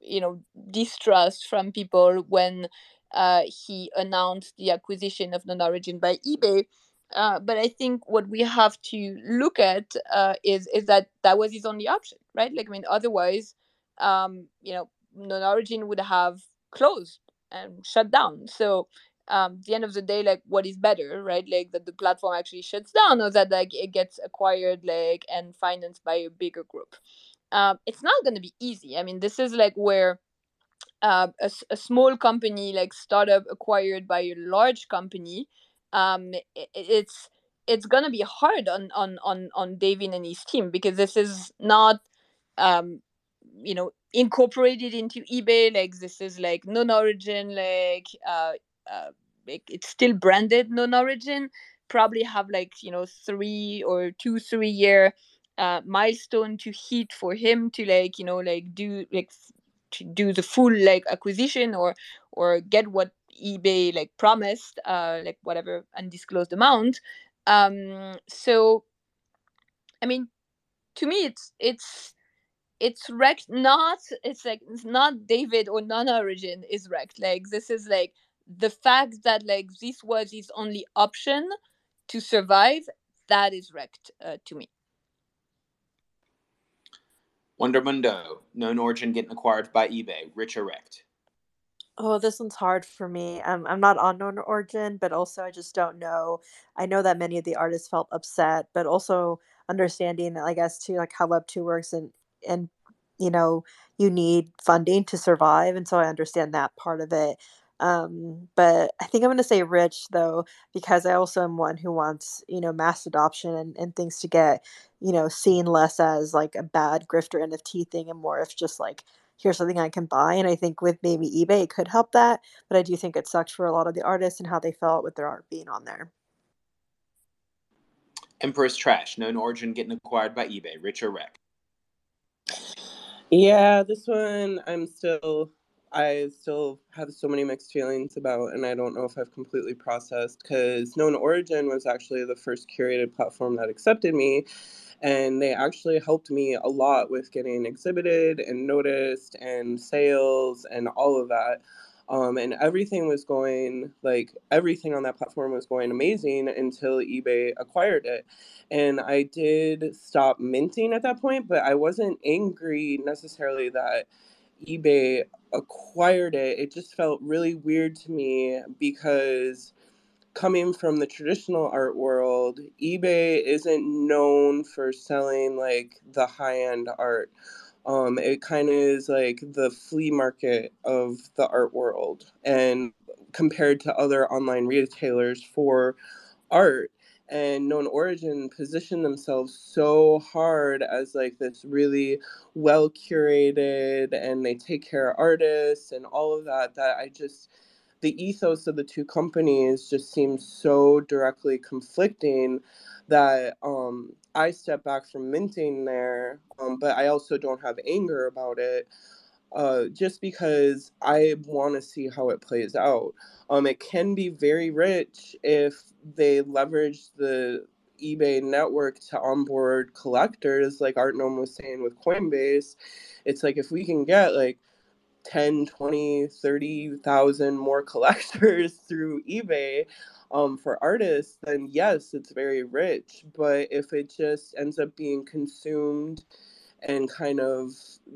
you know distrust from people when uh, he announced the acquisition of Known Origin by eBay. Uh, but I think what we have to look at uh, is is that that was his only option, right? Like I mean, otherwise, um, you know, Known Origin would have closed and shut down. So um, the end of the day, like what is better, right? Like that the platform actually shuts down, or that like it gets acquired, like and financed by a bigger group. Um, it's not going to be easy. I mean, this is like where uh, a, a small company like startup acquired by a large company um it, it's it's gonna be hard on on on on David and his team because this is not um you know incorporated into ebay like this is like Known Origin like uh, uh it's still branded Known Origin probably have like you know three or two three year uh milestone to hit for him to like you know like do like to do the full like acquisition or or get what ebay like promised uh like whatever undisclosed amount. Um so i mean to me it's it's it's wrecked not it's like it's not david or Known Origin is wrecked. Like this is like the fact that like this was his only option to survive that is wrecked uh, to me Wonder Mundo, known origin getting acquired by eBay, rich or wrecked? Oh, this one's hard for me. I'm I'm not on known origin, but also I just don't know. I know that many of the artists felt upset, but also understanding, I guess, too, like how Web two works and and you know you need funding to survive, and so I understand that part of it. Um, but I think I'm going to say rich though, because I also am one who wants, you know, mass adoption and, and things to get, you know, seen less as like a bad grifter NFT thing and more if just like, here's something I can buy. And I think with maybe eBay, it could help that. But I do think it sucked for a lot of the artists and how they felt with their art being on there. Empress Trash, known origin getting acquired by eBay, rich or wreck? Yeah, this one I'm still I still have so many mixed feelings about, and I don't know if I've completely processed because Known Origin was actually the first curated platform that accepted me. And they actually helped me a lot with getting exhibited and noticed and sales and all of that. Um, and everything was going like everything on that platform was going amazing until eBay acquired it. And I did stop minting at that point, but I wasn't angry necessarily that eBay acquired it, it just felt really weird to me because coming from the traditional art world, eBay isn't known for selling like the high end art. Um, it kind of is like the flea market of the art world, and compared to other online retailers for art, and known origin position themselves so hard as like this really well curated and they take care of artists and all of that that i just the ethos of the two companies just seems so directly conflicting that um, i step back from minting there um, but i also don't have anger about it uh, just because I want to see how it plays out. Um, it can be very rich if they leverage the eBay network to onboard collectors, like Art Gnome was saying with Coinbase. It's like if we can get like 10, 20, 30,000 more collectors through eBay um, for artists, then yes, it's very rich. But if it just ends up being consumed and kind of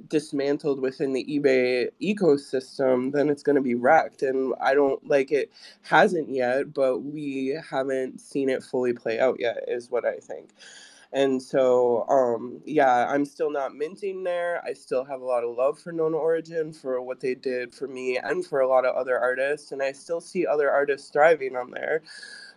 dismantled within the eBay ecosystem, then it's going to be wrecked. And I don't like it hasn't yet, but we haven't seen it fully play out yet, is what I think. And so, um, yeah, I'm still not minting there. I still have a lot of love for Known Origin for what they did for me and for a lot of other artists. And I still see other artists thriving on there.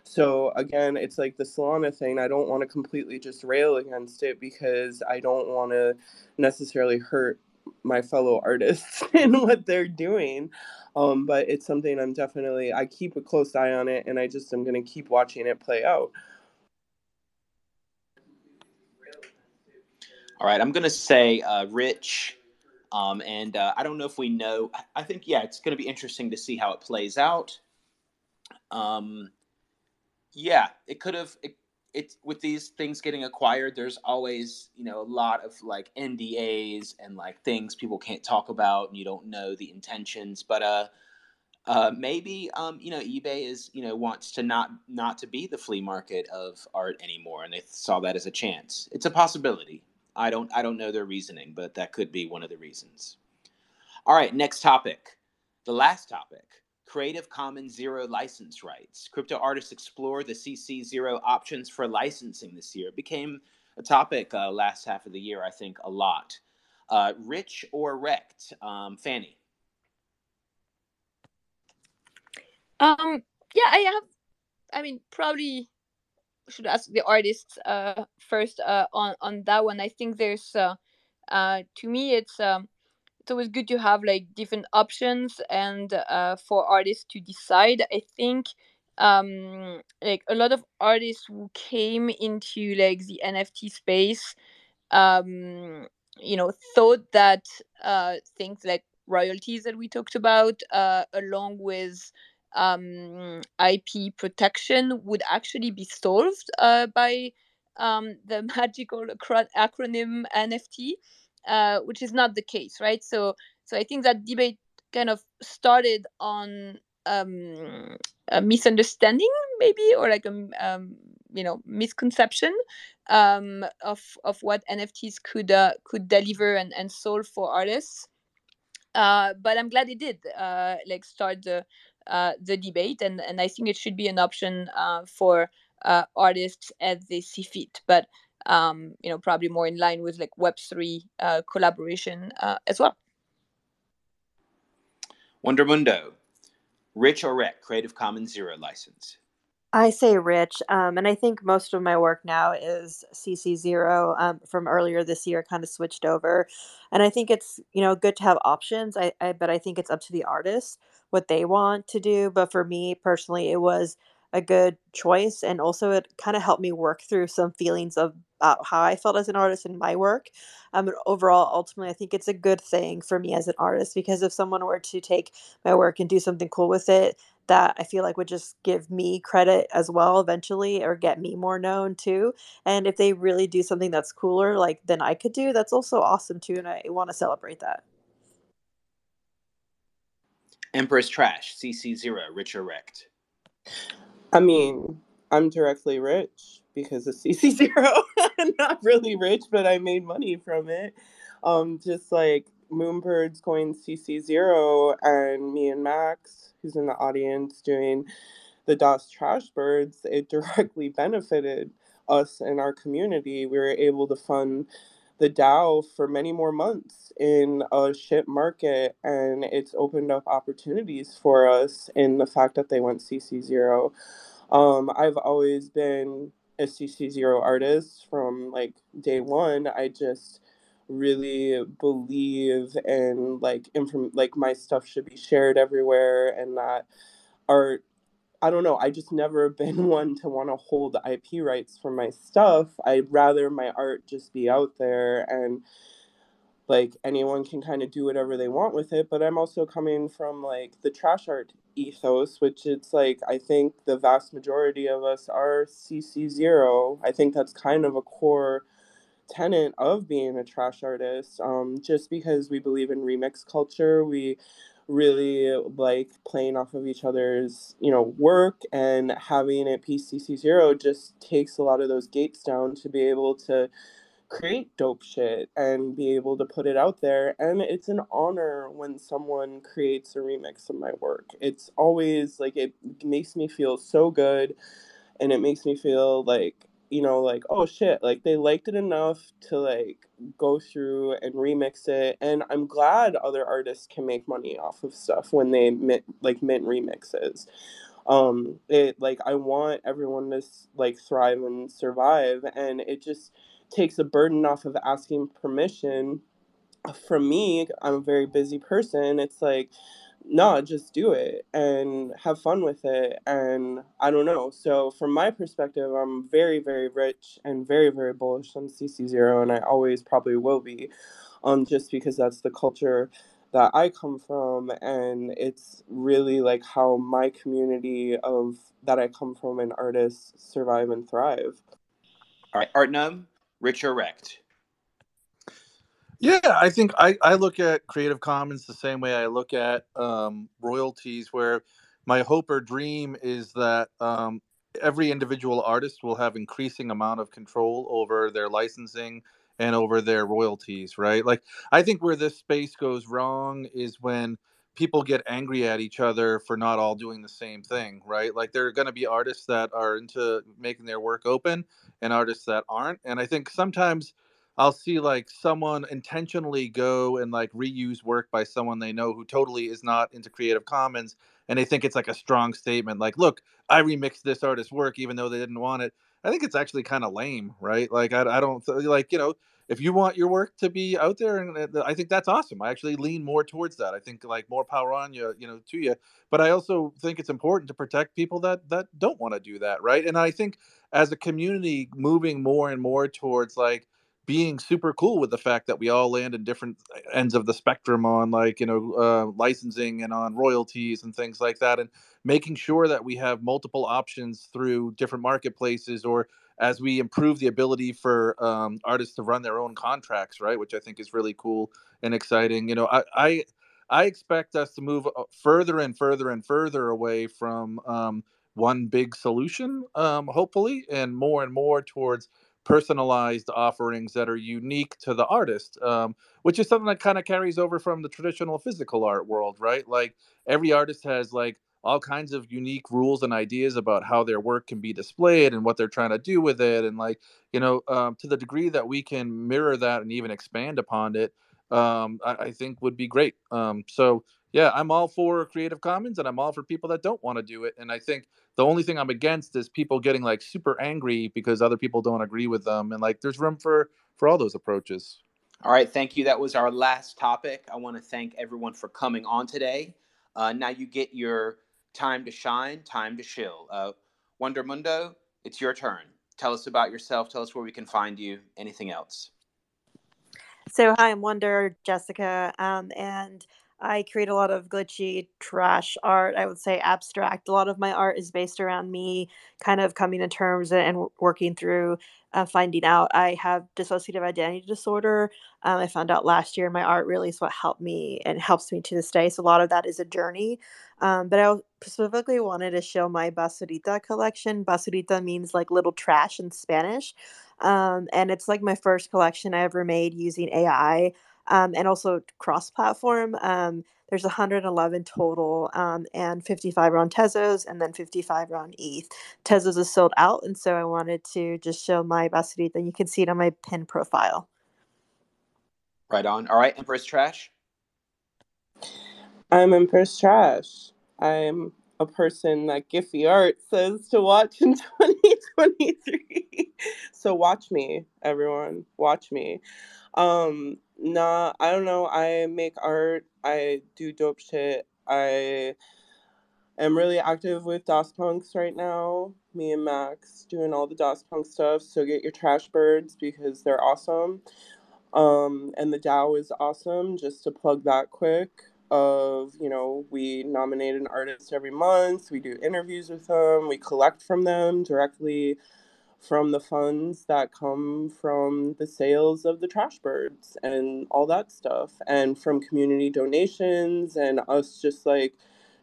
So again, it's like the Solana thing. I don't want to completely just rail against it because I don't want to necessarily hurt my fellow artists in what they're doing. Um, but it's something I'm definitely I keep a close eye on it, and I just am going to keep watching it play out. All right, I'm going to say uh, Rich. Um, and uh, I don't know if we know. I think, yeah, it's going to be interesting to see how it plays out. Um, yeah, it could have. It, it's with these things getting acquired. There's always, you know, a lot of like NDAs and like things people can't talk about, and you don't know the intentions. But uh, uh, maybe um, you know, eBay is you know wants to not not to be the flea market of art anymore, and they saw that as a chance. It's a possibility. I don't I don't know their reasoning, but that could be one of the reasons. All right, next topic. The last topic. Creative Commons Zero license rights. Crypto artists explore the CC Zero options for licensing this year. It became a topic uh, last half of the year, I think, a lot. Uh, rich or wrecked? Um, Fanny. Um, yeah, I have. I mean, probably should ask the artists uh, first uh, on on that one. I think there's uh, uh, to me it's um, it's always good to have like different options and uh, for artists to decide. I think um like a lot of artists who came into like the NFT space um you know thought that uh things like royalties that we talked about uh along with um, IP protection would actually be solved uh, by um, the magical acronym NFT, uh, which is not the case, right? So, so I think that debate kind of started on um, a misunderstanding, maybe, or like a um, you know misconception um, of of what NFTs could uh, could deliver and, and solve for artists. Uh, but I'm glad it did uh, like start the uh, the debate, and, and I think it should be an option uh, for uh, artists as they see fit. But um, you know, probably more in line with like Web three uh, collaboration uh, as well. Wondermundo, Rich or Rec, Creative Commons Zero license. I say rich, um, and I think most of my work now is CC zero um, from earlier this year, kind of switched over, and I think it's you know good to have options. I, I but I think it's up to the artist what they want to do. But for me personally, it was a good choice, and also it kind of helped me work through some feelings of about how I felt as an artist in my work. Um, overall, ultimately, I think it's a good thing for me as an artist because if someone were to take my work and do something cool with it, that I feel like would just give me credit as well eventually or get me more known too. And if they really do something that's cooler like than I could do, that's also awesome too and I want to celebrate that. Empress Trash, CC0, Rich Wrecked. I mean, I'm directly rich because of CC0. Not really rich, but I made money from it. Um, just like Moonbirds going CC0 and me and Max, who's in the audience doing the DOS Trash Birds, it directly benefited us and our community. We were able to fund the DAO for many more months in a ship market, and it's opened up opportunities for us in the fact that they went CC0. Um, I've always been a CC0 artist from like day one. I just really believe in like inform like my stuff should be shared everywhere and that art I don't know, I just never been one to want to hold IP rights for my stuff. I'd rather my art just be out there and like anyone can kind of do whatever they want with it, but I'm also coming from like the trash art ethos, which it's like I think the vast majority of us are CC0. I think that's kind of a core tenet of being a trash artist. Um, just because we believe in remix culture, we really like playing off of each other's you know work and having it pcc zero just takes a lot of those gates down to be able to create dope shit and be able to put it out there. And it's an honor when someone creates a remix of my work. It's always like it makes me feel so good and it makes me feel like you know, like, oh shit, like they liked it enough to like go through and remix it. And I'm glad other artists can make money off of stuff when they mint, like mint remixes. Um, it like I want everyone to like thrive and survive, and it just takes a burden off of asking permission. For me, I'm a very busy person. It's like, no, just do it and have fun with it. And I don't know. So, from my perspective, I'm very, very rich and very, very bullish on CC0, and I always probably will be, um, just because that's the culture that I come from, and it's really like how my community of that I come from and artists survive and thrive. All right, Art Gnome, Rich or Wrecked? Yeah, I think I, I look at Creative Commons the same way I look at um, royalties, where my hope or dream is that um, every individual artist will have increasing amount of control over their licensing and over their royalties, right? Like, I think where this space goes wrong is when people get angry at each other for not all doing the same thing, right? Like, there are going to be artists that are into making their work open and artists that aren't. And I think sometimes I'll see like someone intentionally go and like reuse work by someone they know who totally is not into Creative Commons and they think it's like a strong statement like look I remixed this artist's work even though they didn't want it. I think it's actually kind of lame, right? Like I, I don't like you know if you want your work to be out there and I think that's awesome. I actually lean more towards that. I think like more power on you, you know, to you. But I also think it's important to protect people that that don't want to do that, right? And I think as a community moving more and more towards like being super cool with the fact that we all land in different uh, ends of the spectrum on like you know uh, licensing and on royalties and things like that and making sure that we have multiple options through different marketplaces or as we improve the ability for um, artists to run their own contracts right which i think is really cool and exciting you know i i, I expect us to move uh, further and further and further away from um, one big solution um, hopefully and more and more towards personalized offerings that are unique to the artist, um, which is something that kind of carries over from the traditional physical art world, right? Like every artist has like all kinds of unique rules and ideas about how their work can be displayed and what they're trying to do with it, and like you know, um, to the degree that we can mirror that and even expand upon it, um, I, I, think would be great. Um, so yeah, I'm all for Creative Commons and I'm all for people that don't want to do it. And I think the only thing I'm against is people getting like super angry because other people don't agree with them. And like there's room for for all those approaches. All right, thank you. That was our last topic. I want to thank everyone for coming on today. Uh, now you get your time to shine, time to chill. Uh, Wondermundo, it's your turn. Tell us about yourself. Tell us where we can find you. Anything else? So, hi, I'm Wonder Jessica, um, and I create a lot of glitchy trash art. I would say abstract. A lot of my art is based around me kind of coming to terms and working through uh, finding out I have dissociative identity disorder. Um, I found out last year. My art really is what helped me and helps me to this day. So a lot of that is a journey. Um, but I specifically wanted to show my basurita collection. Basurita means like little trash in Spanish. Um, and it's like my first collection I ever made using AI um, and also cross-platform. Um, there's 111 total, um, and 55 are on Tezos, and then 55 are on ETH. Tezos is sold out, and so I wanted to just show my Basurita. Then you can see it on my pin profile. Right on. All right, Empress Trash. I'm Empress Trash. I'm a person that Giphy Art says to watch in 2023. so watch me, everyone. Watch me. Um, nah, I don't know. I make art. I do dope shit. I am really active with DOS Punks right now. Me and Max doing all the DOS Punk stuff. So get your trash birds because they're awesome. Um, and the DAO is awesome. Just to plug that quick. Of you know, we nominate an artist every month. We do interviews with them. We collect from them directly from the funds that come from the sales of the trash birds and all that stuff, and from community donations and us just like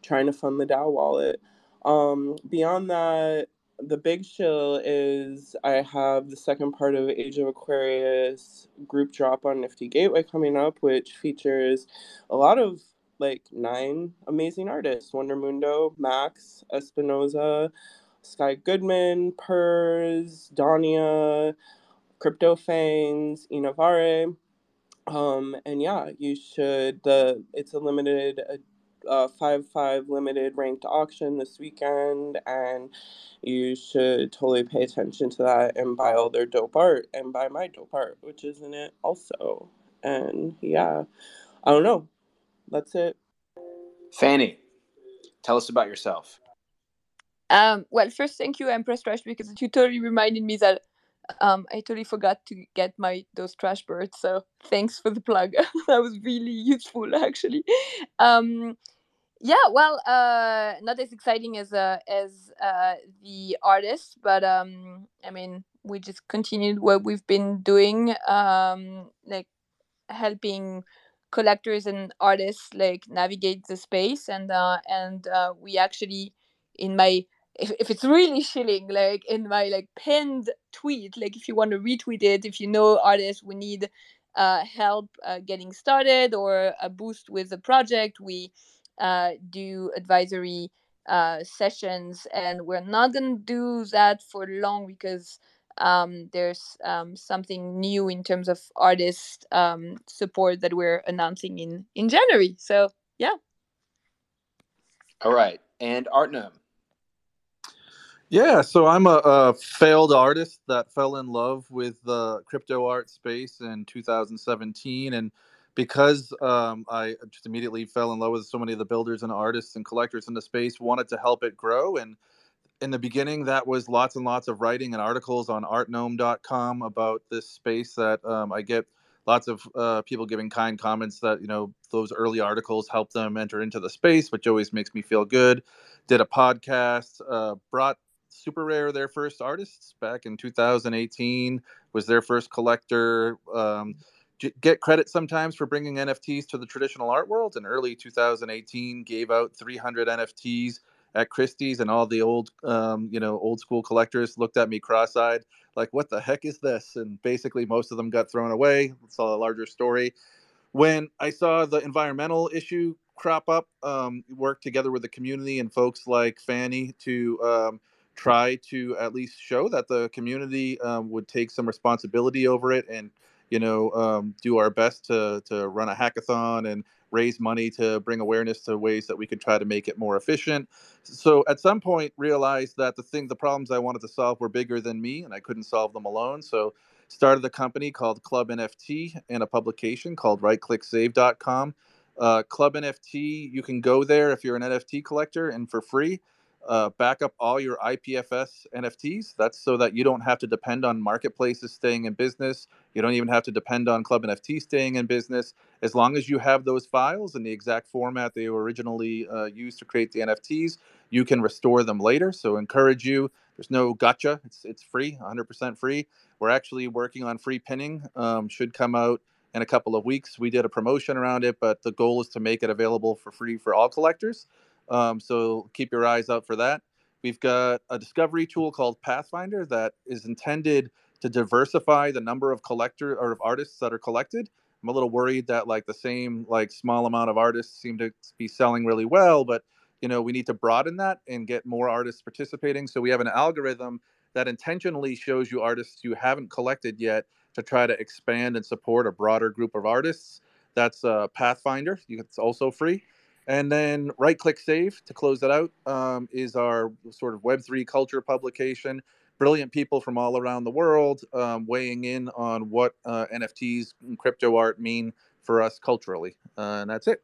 trying to fund the DAO wallet. Um, beyond that, the big chill is I have the second part of Age of Aquarius group drop on Nifty Gateway coming up, which features a lot of like nine amazing artists Wondermundo, Max, Espinoza, Sky Goodman, Purs, Dania, Crypto Fangs, Inavare. Um, and yeah, you should. The it's a limited, uh, five five limited ranked auction this weekend, and you should totally pay attention to that and buy all their dope art and buy my dope art, which is in it also. And yeah, I don't know. That's it. Fanny, tell us about yourself. Um, well, first, thank you, Empress Trash, because you totally reminded me that um, I totally forgot to get my DOS trash birds. So thanks for the plug. that was really useful, actually. Um, yeah, well, uh, not as exciting as uh, as uh, the artist, but um, I mean, we just continued what we've been doing, um, like helping collectors and artists like navigate the space, and uh, and uh, we actually in my if, if it's really shilling like in my like pinned tweet like if you want to retweet it if you know artists we need uh, help uh, getting started or a boost with the project we uh, do advisory uh, sessions. And we're not going to do that for long because um, there's um, something new in terms of artist um, support that we're announcing in in january. So yeah. All right. And Art Gnome yeah, so I'm a, a, failed artist that fell in love with the crypto art space in 2017, and because um, I just immediately fell in love with so many of the builders and artists and collectors in the space, wanted to help it grow. And in the beginning, that was lots and lots of writing and articles on artgnome.com about this space. That um, I get lots of uh, people giving kind comments that you know those early articles helped them enter into the space, which always makes me feel good. Did a podcast, uh, brought SuperRare their first artists back in 2018. Was their first collector. Um, get credit sometimes for bringing NFTs to the traditional art world. In early 2018, gave out 300 NFTs at Christie's, and all the old, um, you know, old school collectors looked at me cross-eyed, like, "What the heck is this?" And basically, most of them got thrown away. Saw a larger story. When I saw the environmental issue crop up, um, worked together with the community and folks like Fanny to um, try to at least show that the community um, would take some responsibility over it and you know um, do our best to to run a hackathon and raise money to bring awareness to ways that we could try to make it more efficient. So at some point realized that the thing the problems i wanted to solve were bigger than me and i couldn't solve them alone. So started a company called club nft and a publication called rightclicksave.com uh, club nft you can go there if you're an nft collector and for free uh, back up all your IPFS NFTs. That's so that you don't have to depend on marketplaces staying in business. You don't even have to depend on Club NFT staying in business. As long as you have those files in the exact format they were originally uh, used to create the NFTs, you can restore them later. So encourage you. There's no gotcha. It's it's free, 100% free. We're actually working on free pinning. Um, should come out in a couple of weeks. We did a promotion around it, but the goal is to make it available for free for all collectors. Um, so keep your eyes out for that. We've got a discovery tool called Pathfinder that is intended to diversify the number of collector or of artists that are collected. I'm a little worried that like the same like small amount of artists seem to be selling really well, but you know we need to broaden that and get more artists participating. So we have an algorithm that intentionally shows you artists you haven't collected yet to try to expand and support a broader group of artists. That's uh, Pathfinder. It's also free. And then right click save to close it out um, is our sort of Web3 culture publication. Brilliant people from all around the world um, weighing in on what uh, NFTs and crypto art mean for us culturally. Uh, and that's it.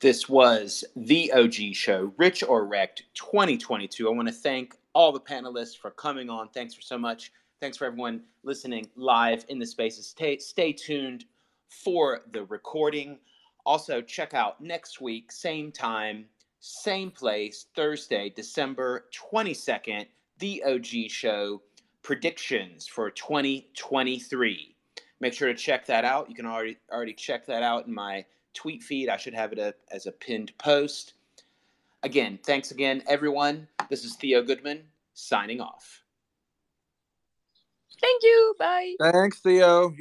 This was the OG show, Rich or Wrecked 2022. I want to thank all the panelists for coming on. Thanks for so much. Thanks for everyone listening live in the spaces. Stay, stay tuned for the recording. Also, check out next week, same time, same place, Thursday, December 22nd, The OG Show predictions for 2023. Make sure to check that out. You can already already check that out in my tweet feed. I should have it a, as a pinned post. Again, thanks again, everyone. This is Theo Goodman signing off. Thank you. Bye. Thanks, Theo.